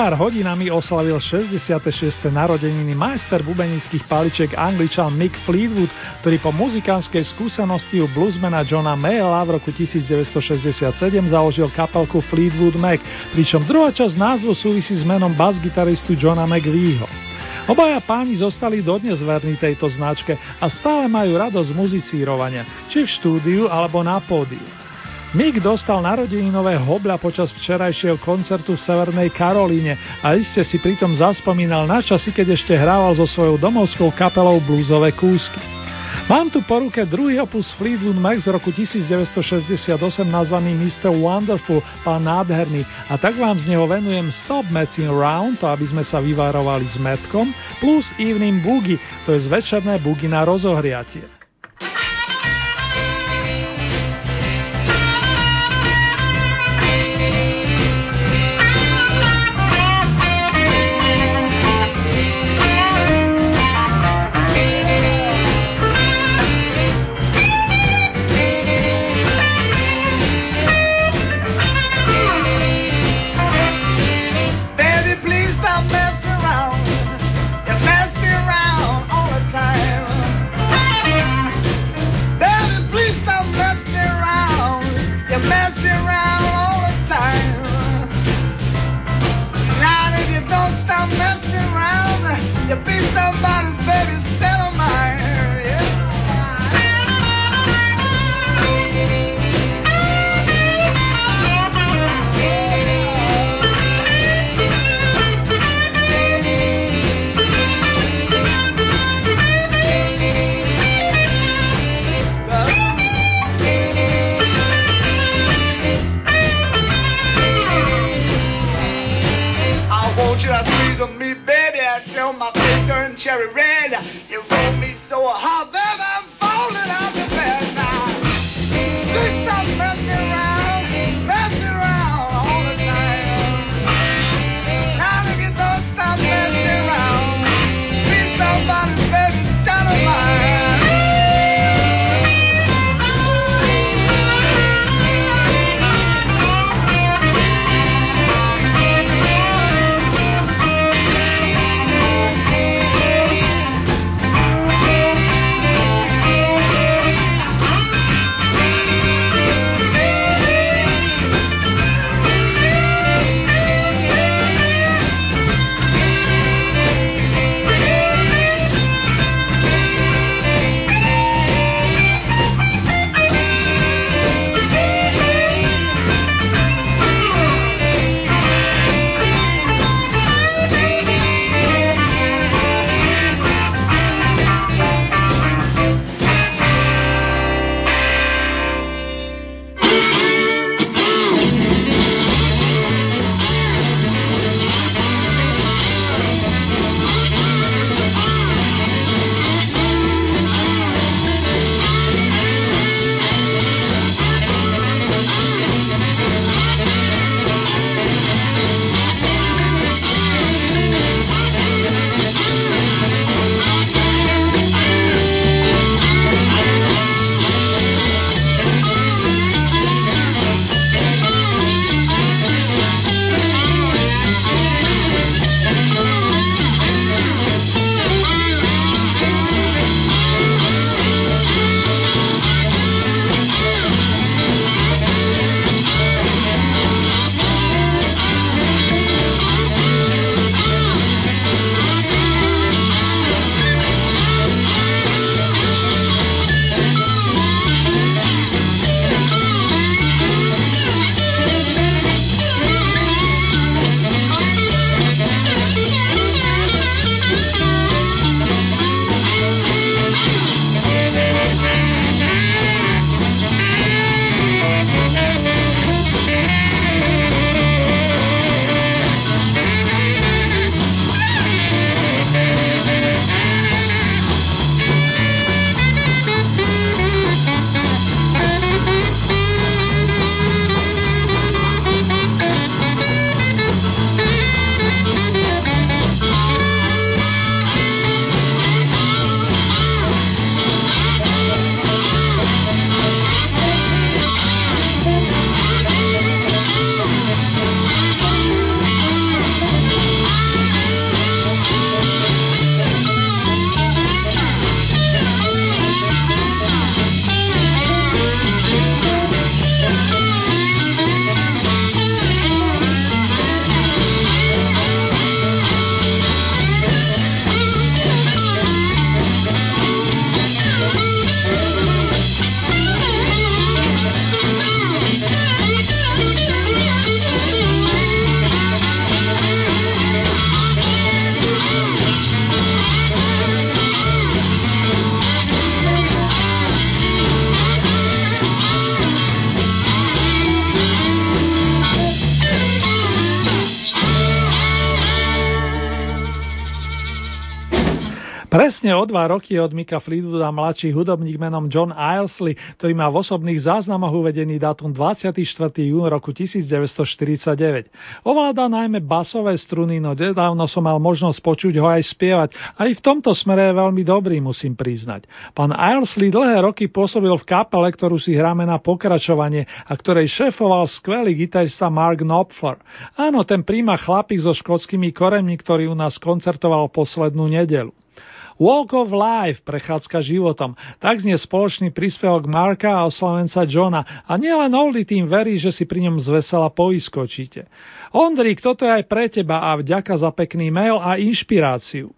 S1: Pár hodinami oslavil 66. narodeniny majster bubenických paličiek angličan Mick Fleetwood, ktorý po muzikánskej skúsenosti u bluesmana Johna Mayla v roku 1967 založil kapelku Fleetwood Mac, pričom druhá časť názvu súvisí s menom basgitaristu Johna McVieho. Obaja páni zostali dodnes verní tejto značke a stále majú radosť muzicírovania, či v štúdiu alebo na pódiu. Mick dostal narodeninové hobľa počas včerajšieho koncertu v Severnej Karolíne a iste si pritom zaspomínal na časy, keď ešte hrával so svojou domovskou kapelou bluesové kúsky. Mám tu po ruke druhý opus Fleetwood Mac z roku 1968 nazvaný Mr. Wonderful, pán nádherný a tak vám z neho venujem Stop Messing Around, to aby sme sa vyvárovali s metkom, plus Evening Boogie, to je zvečerné boogie na rozohriatie. Presne o dva roky od Mika Fleetwooda mladší hudobník menom John Ilesley, ktorý má v osobných záznamoch uvedený dátum 24. jún roku 1949. Ovláda najmä basové struny, no nedávno som mal možnosť počuť ho aj spievať. Aj v tomto smere je veľmi dobrý, musím priznať. Pán Ilesley dlhé roky pôsobil v kapele, ktorú si hráme na pokračovanie a ktorej šéfoval skvelý gitarista Mark Knopfler. Áno, ten príma chlapík so škótskymi koremmi, ktorý u nás koncertoval poslednú nedelu. Walk of Life, prechádzka životom. Tak znie spoločný príspevok Marka a oslavenca Johna a nielen Oldie tým verí, že si pri ňom zvesela poiskočíte. Ondrík, toto je aj pre teba a vďaka za pekný mail a inšpiráciu.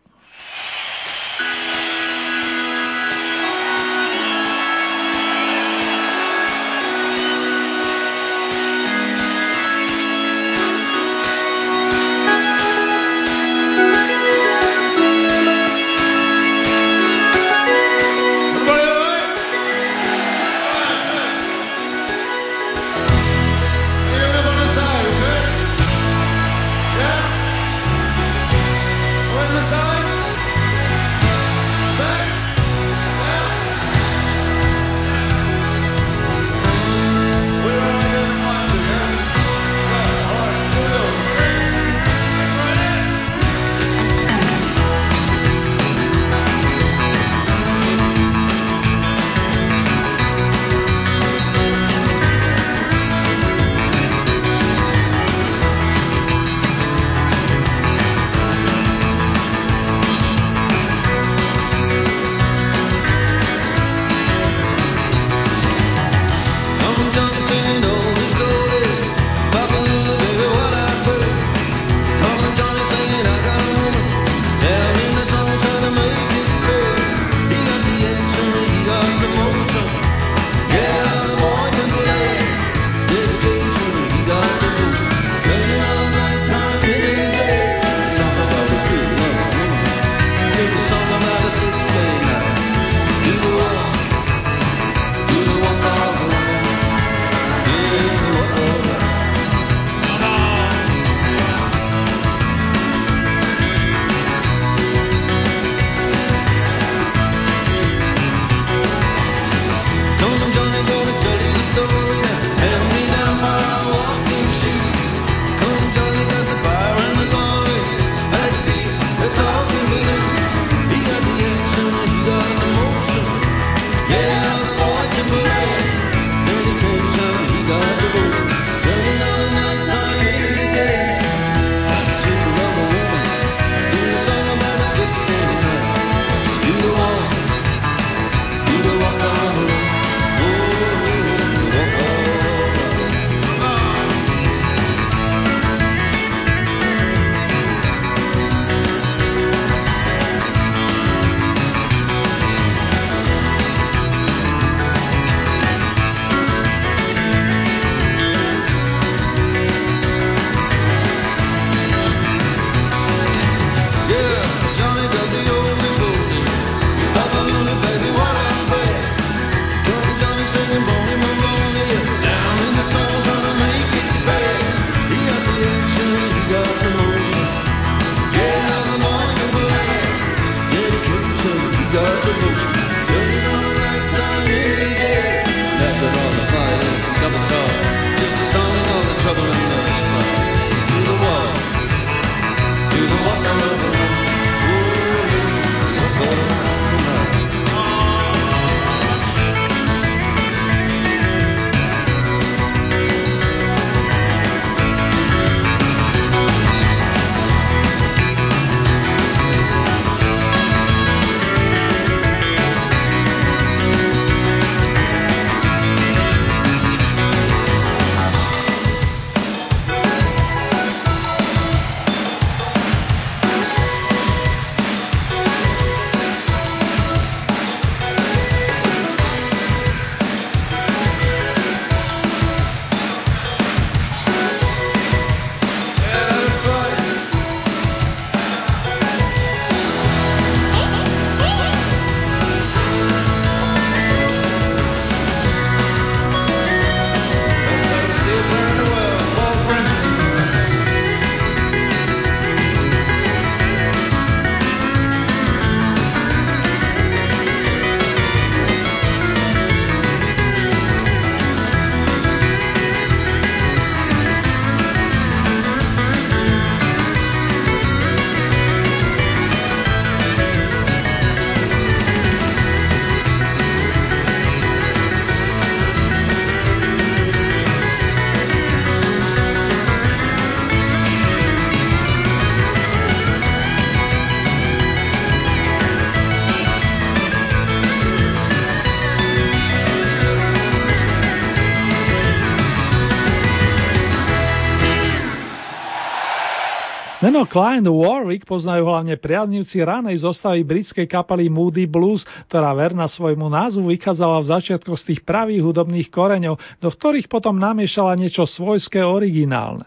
S13: Meno Klein Warwick poznajú hlavne priaznivci ranej zostavy britskej kapely Moody Blues, ktorá verna svojmu názvu vychádzala v začiatkoch z tých pravých hudobných koreňov, do ktorých potom namiešala niečo svojské originálne.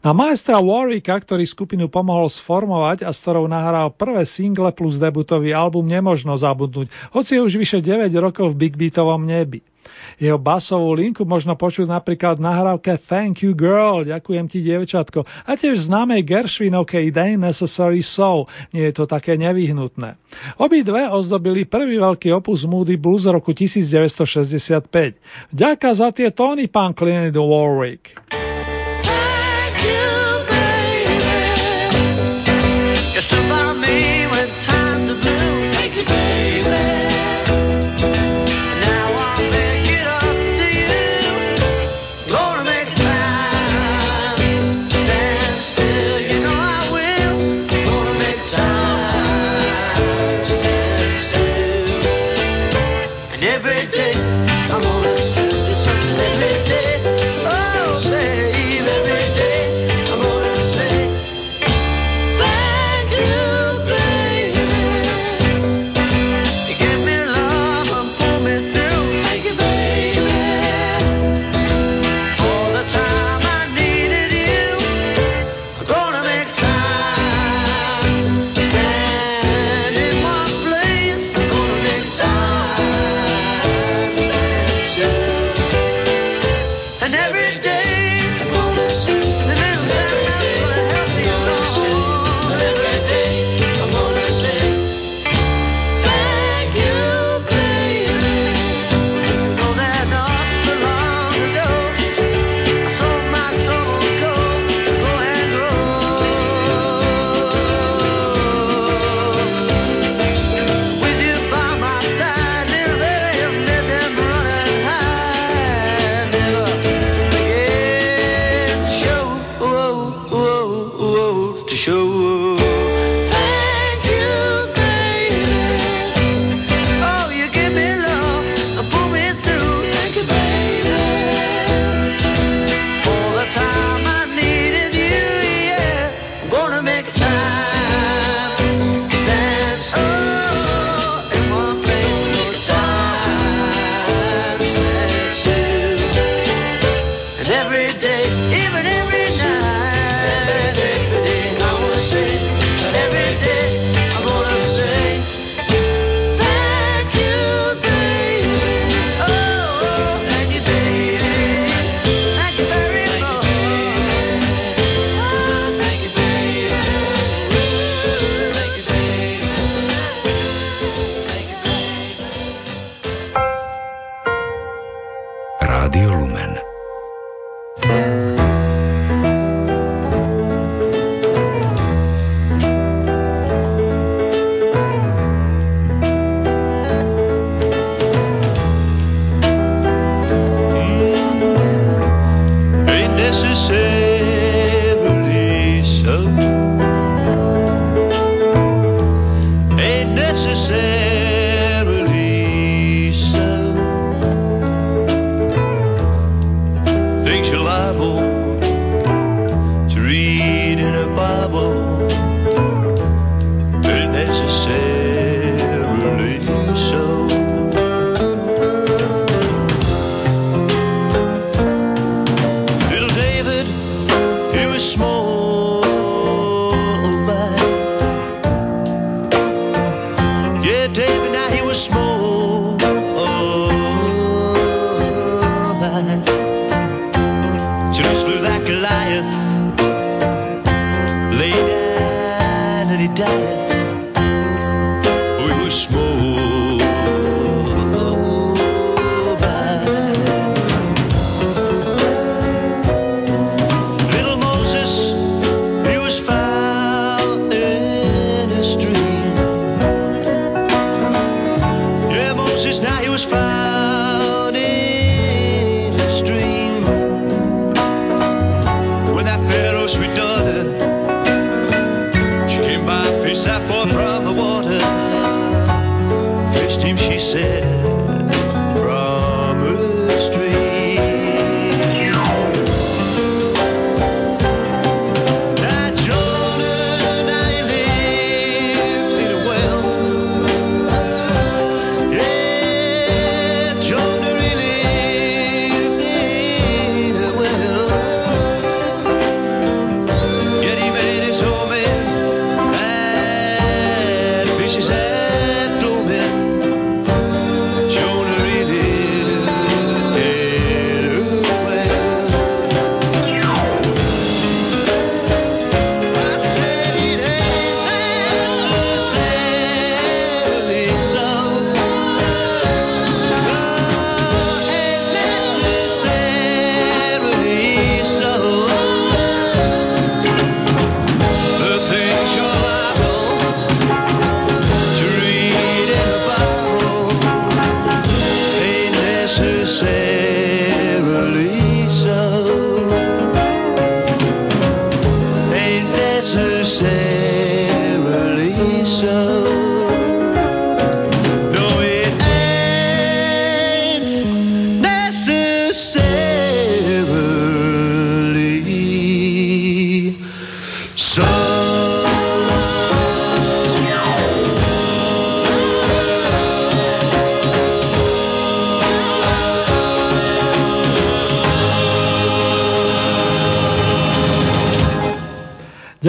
S13: Na majstra Warwicka, ktorý skupinu pomohol sformovať a s ktorou nahral prvé single plus debutový album nemožno zabudnúť, hoci je už vyše 9 rokov v Big Beatovom nebi. Jeho basovú linku možno počuť napríklad v nahrávke Thank you girl, ďakujem ti dievčatko, a tiež známej Gershwinovke It ain't necessary so, nie je to také nevyhnutné. Obidve ozdobili prvý veľký opus Moody Blues z roku 1965. Ďaká za tie tóny, pán Clinton Warwick.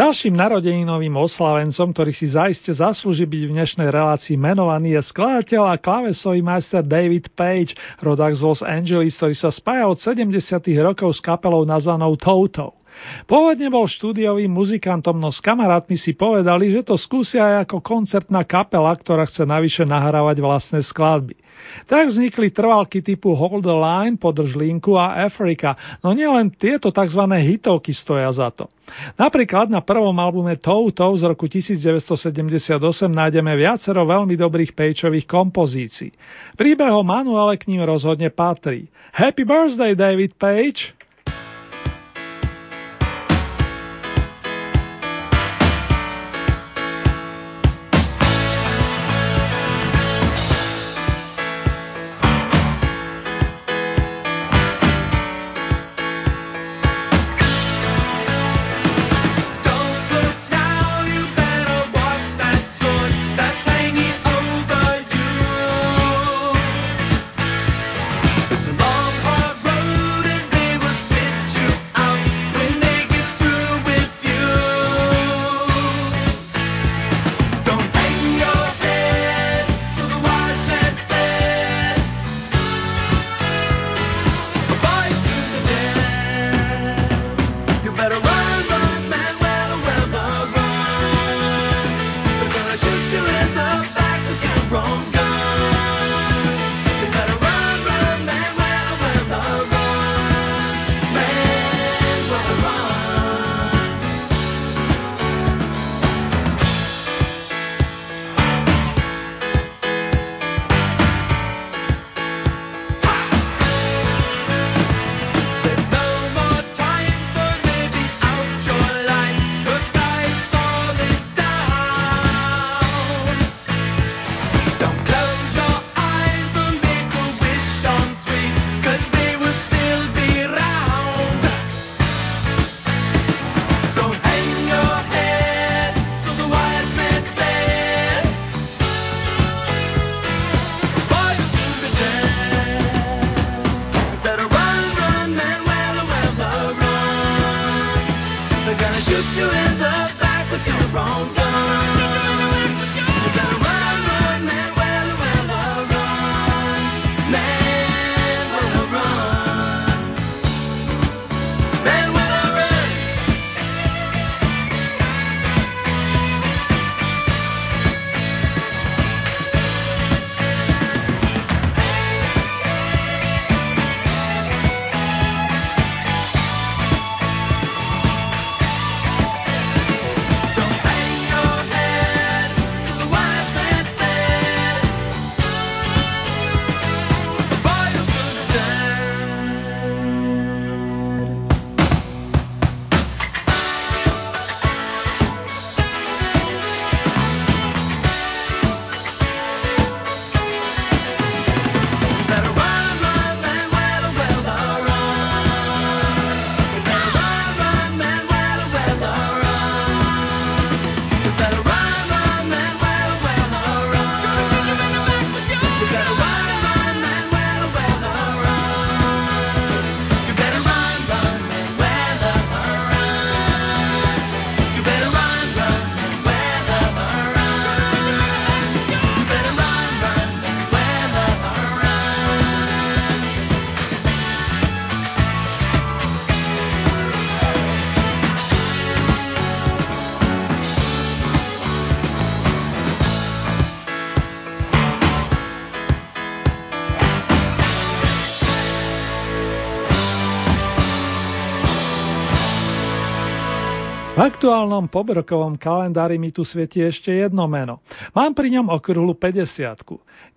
S1: Ďalším narodeninovým oslavencom, ktorý si zaiste zaslúži byť v dnešnej relácii menovaný, je skladateľ a klávesový majster David Page, rodák z Los Angeles, ktorý sa spája od 70. rokov s kapelou nazvanou Toto. Pôvodne bol štúdiovým muzikantom, no s kamarátmi si povedali, že to skúsia aj ako koncertná kapela, ktorá chce navyše nahrávať vlastné skladby. Tak vznikli trvalky typu Hold the Line, Podrž linku a Africa, no nielen tieto tzv. hitovky stoja za to. Napríklad na prvom albume Toto z roku 1978 nájdeme viacero veľmi dobrých pejčových kompozícií. Príbehom Manuele k ním rozhodne patrí. Happy birthday, David Page! Doug? Aktuálnom pobrokovom kalendári mi tu svieti ešte jedno meno. Mám pri ňom okrúhlu 50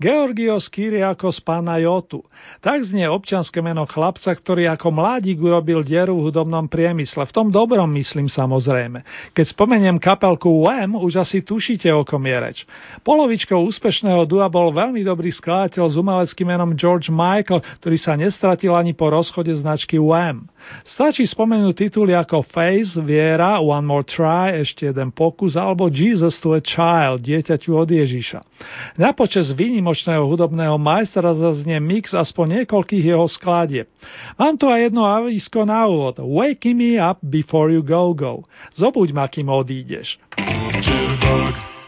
S1: Georgios Kyriakos pána Jotu. Tak znie občanské meno chlapca, ktorý ako mladík urobil dieru v hudobnom priemysle. V tom dobrom myslím samozrejme. Keď spomeniem kapelku Wham, už asi tušíte, o kom je reč. Polovičkou úspešného dua bol veľmi dobrý skladateľ s umeleckým menom George Michael, ktorý sa nestratil ani po rozchode značky Wham. Stačí spomenúť tituly ako Face, Viera,
S14: One More Try, ešte jeden pokus, alebo Jesus to a Child, dieťaťu od Ježiša. Na počas výnimočného hudobného majstra zaznie mix aspoň niekoľkých jeho skladieb. Mám tu aj jedno avisko na úvod. Wake me up before you go go. Zobuď ma, kým odídeš. Jitterbug.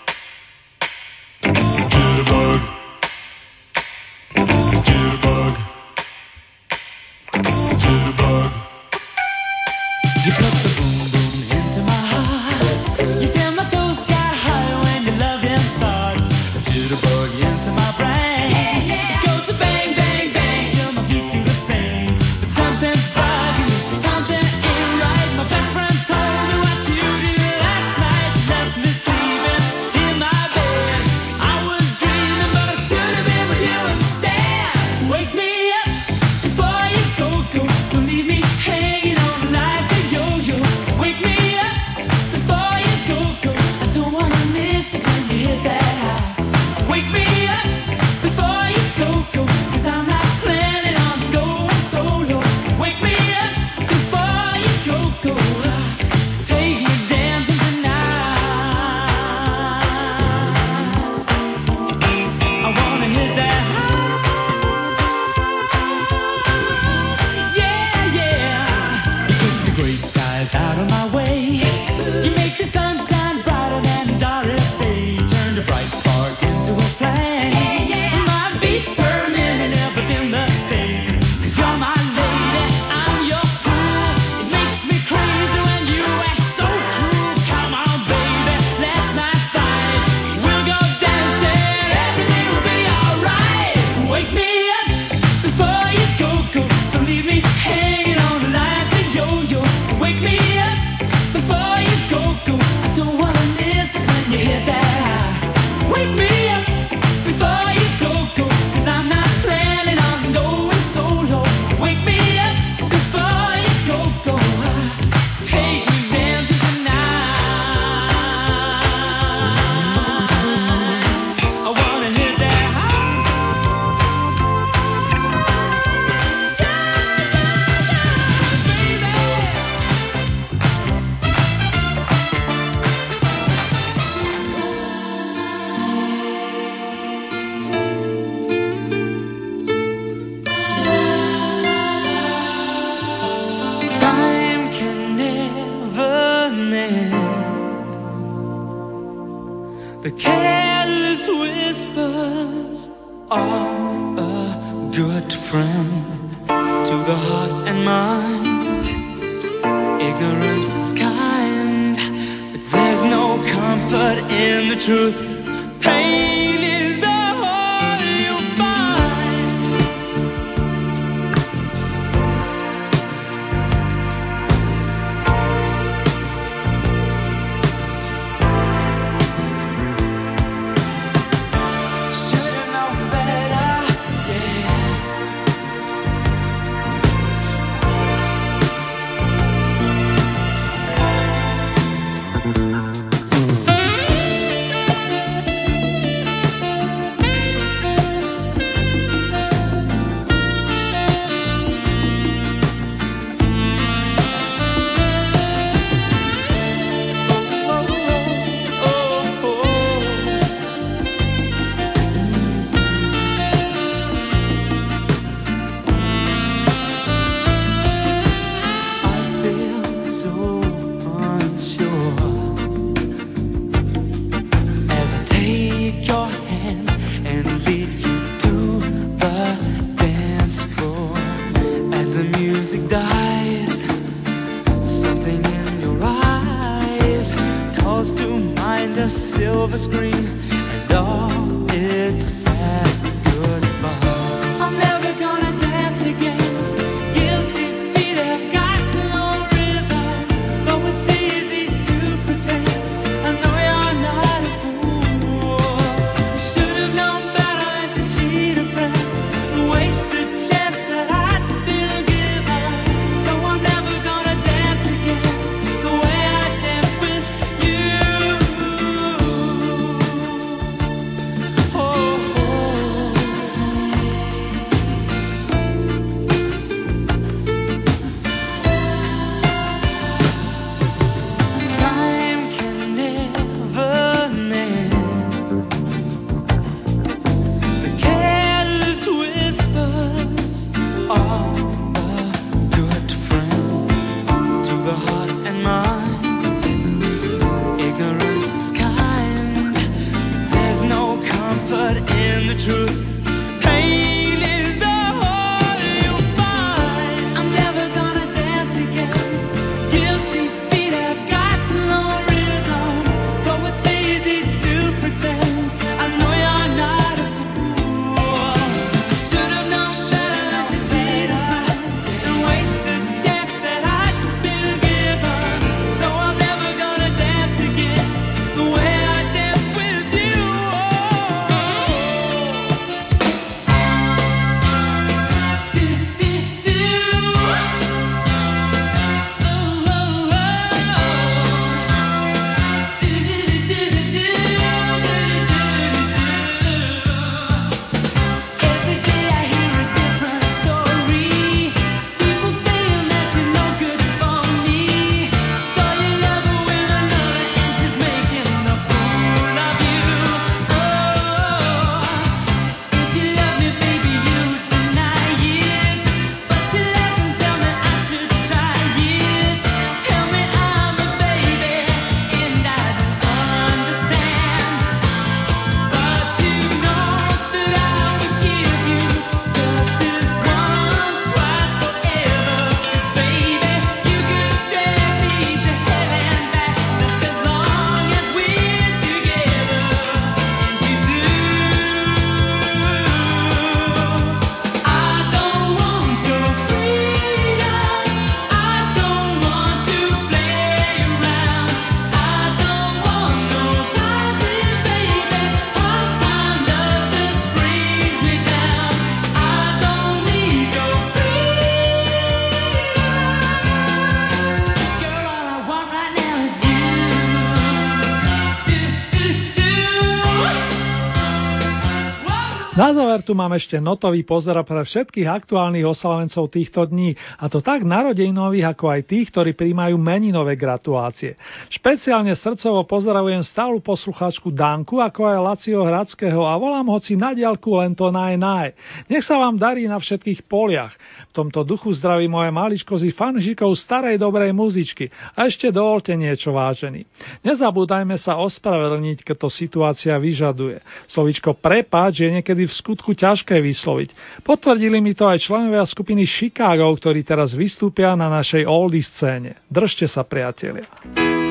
S1: Na záver tu mám ešte notový pozor pre všetkých aktuálnych oslavencov týchto dní, a to tak narodeninových, ako aj tých, ktorí príjmajú meninové gratulácie. Špeciálne srdcovo pozdravujem stálu poslucháčku Danku, ako aj Lacio Hradského a volám hoci na diálku len to naj naj. Nech sa vám darí na všetkých poliach. V tomto duchu zdraví moje maličkozy fanžikov starej dobrej muzičky. A ešte dovolte niečo vážený. Nezabúdajme sa ospravedlniť, keď to situácia vyžaduje. Slovičko prepáč je niekedy v skutku ťažké vysloviť. Potvrdili mi to aj členovia skupiny Chicago, ktorí teraz vystúpia na našej oldie scéne. Držte sa, priatelia.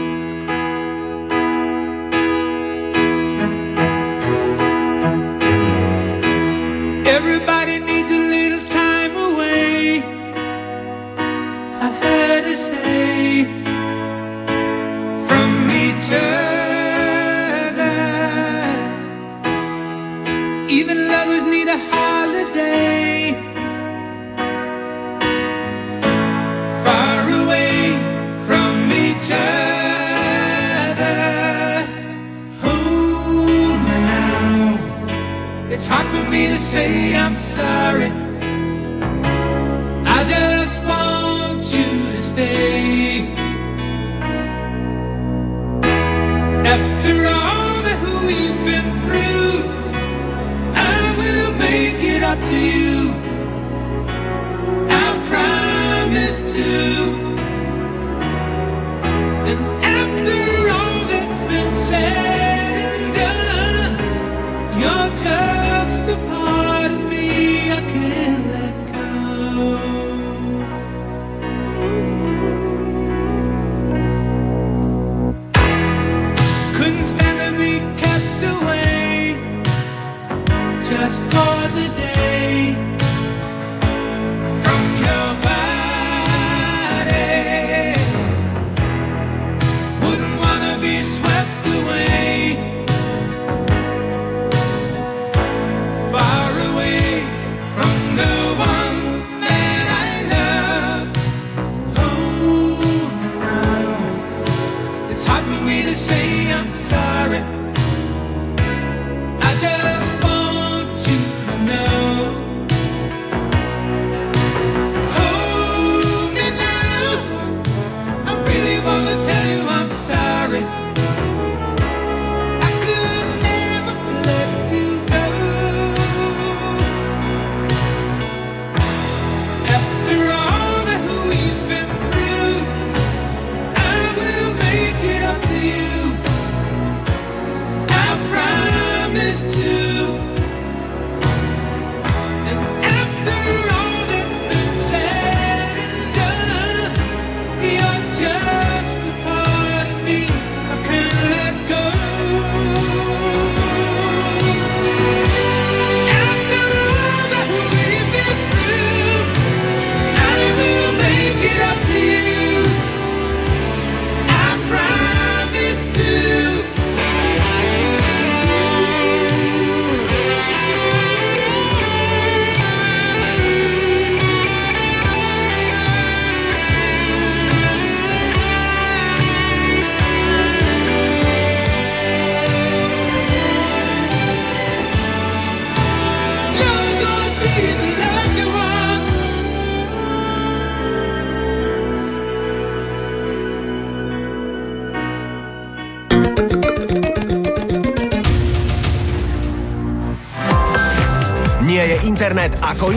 S15: hard for me to say I'm sorry. I just want you to stay. After all that we've been through, I will make it up to you. Internet ako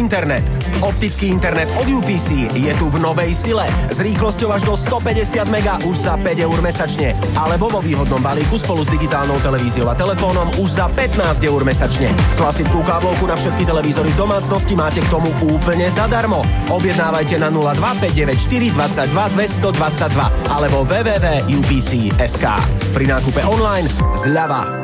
S15: internet. Optický internet od UPC je tu v novej sile s rýchlosťou až do 150 mega už za 5 eur mesačne. Alebo vo výhodnom balíku spolu s digitálnou televíziou a telefónom už za 15 eur mesačne. Klasickú káblovku na všetky televízory v domácnosti máte k tomu úplne zadarmo. Objednávajte na 02594 22 222 alebo www.upc.sk. Pri nákupe online zľava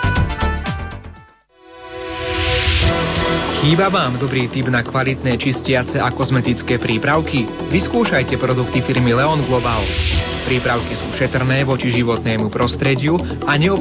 S16: Chýba vám dobrý typ na kvalitné čistiace a kozmetické prípravky? Vyskúšajte produkty firmy Leon Global. Prípravky sú šetrné voči životnému prostrediu a neobsahujú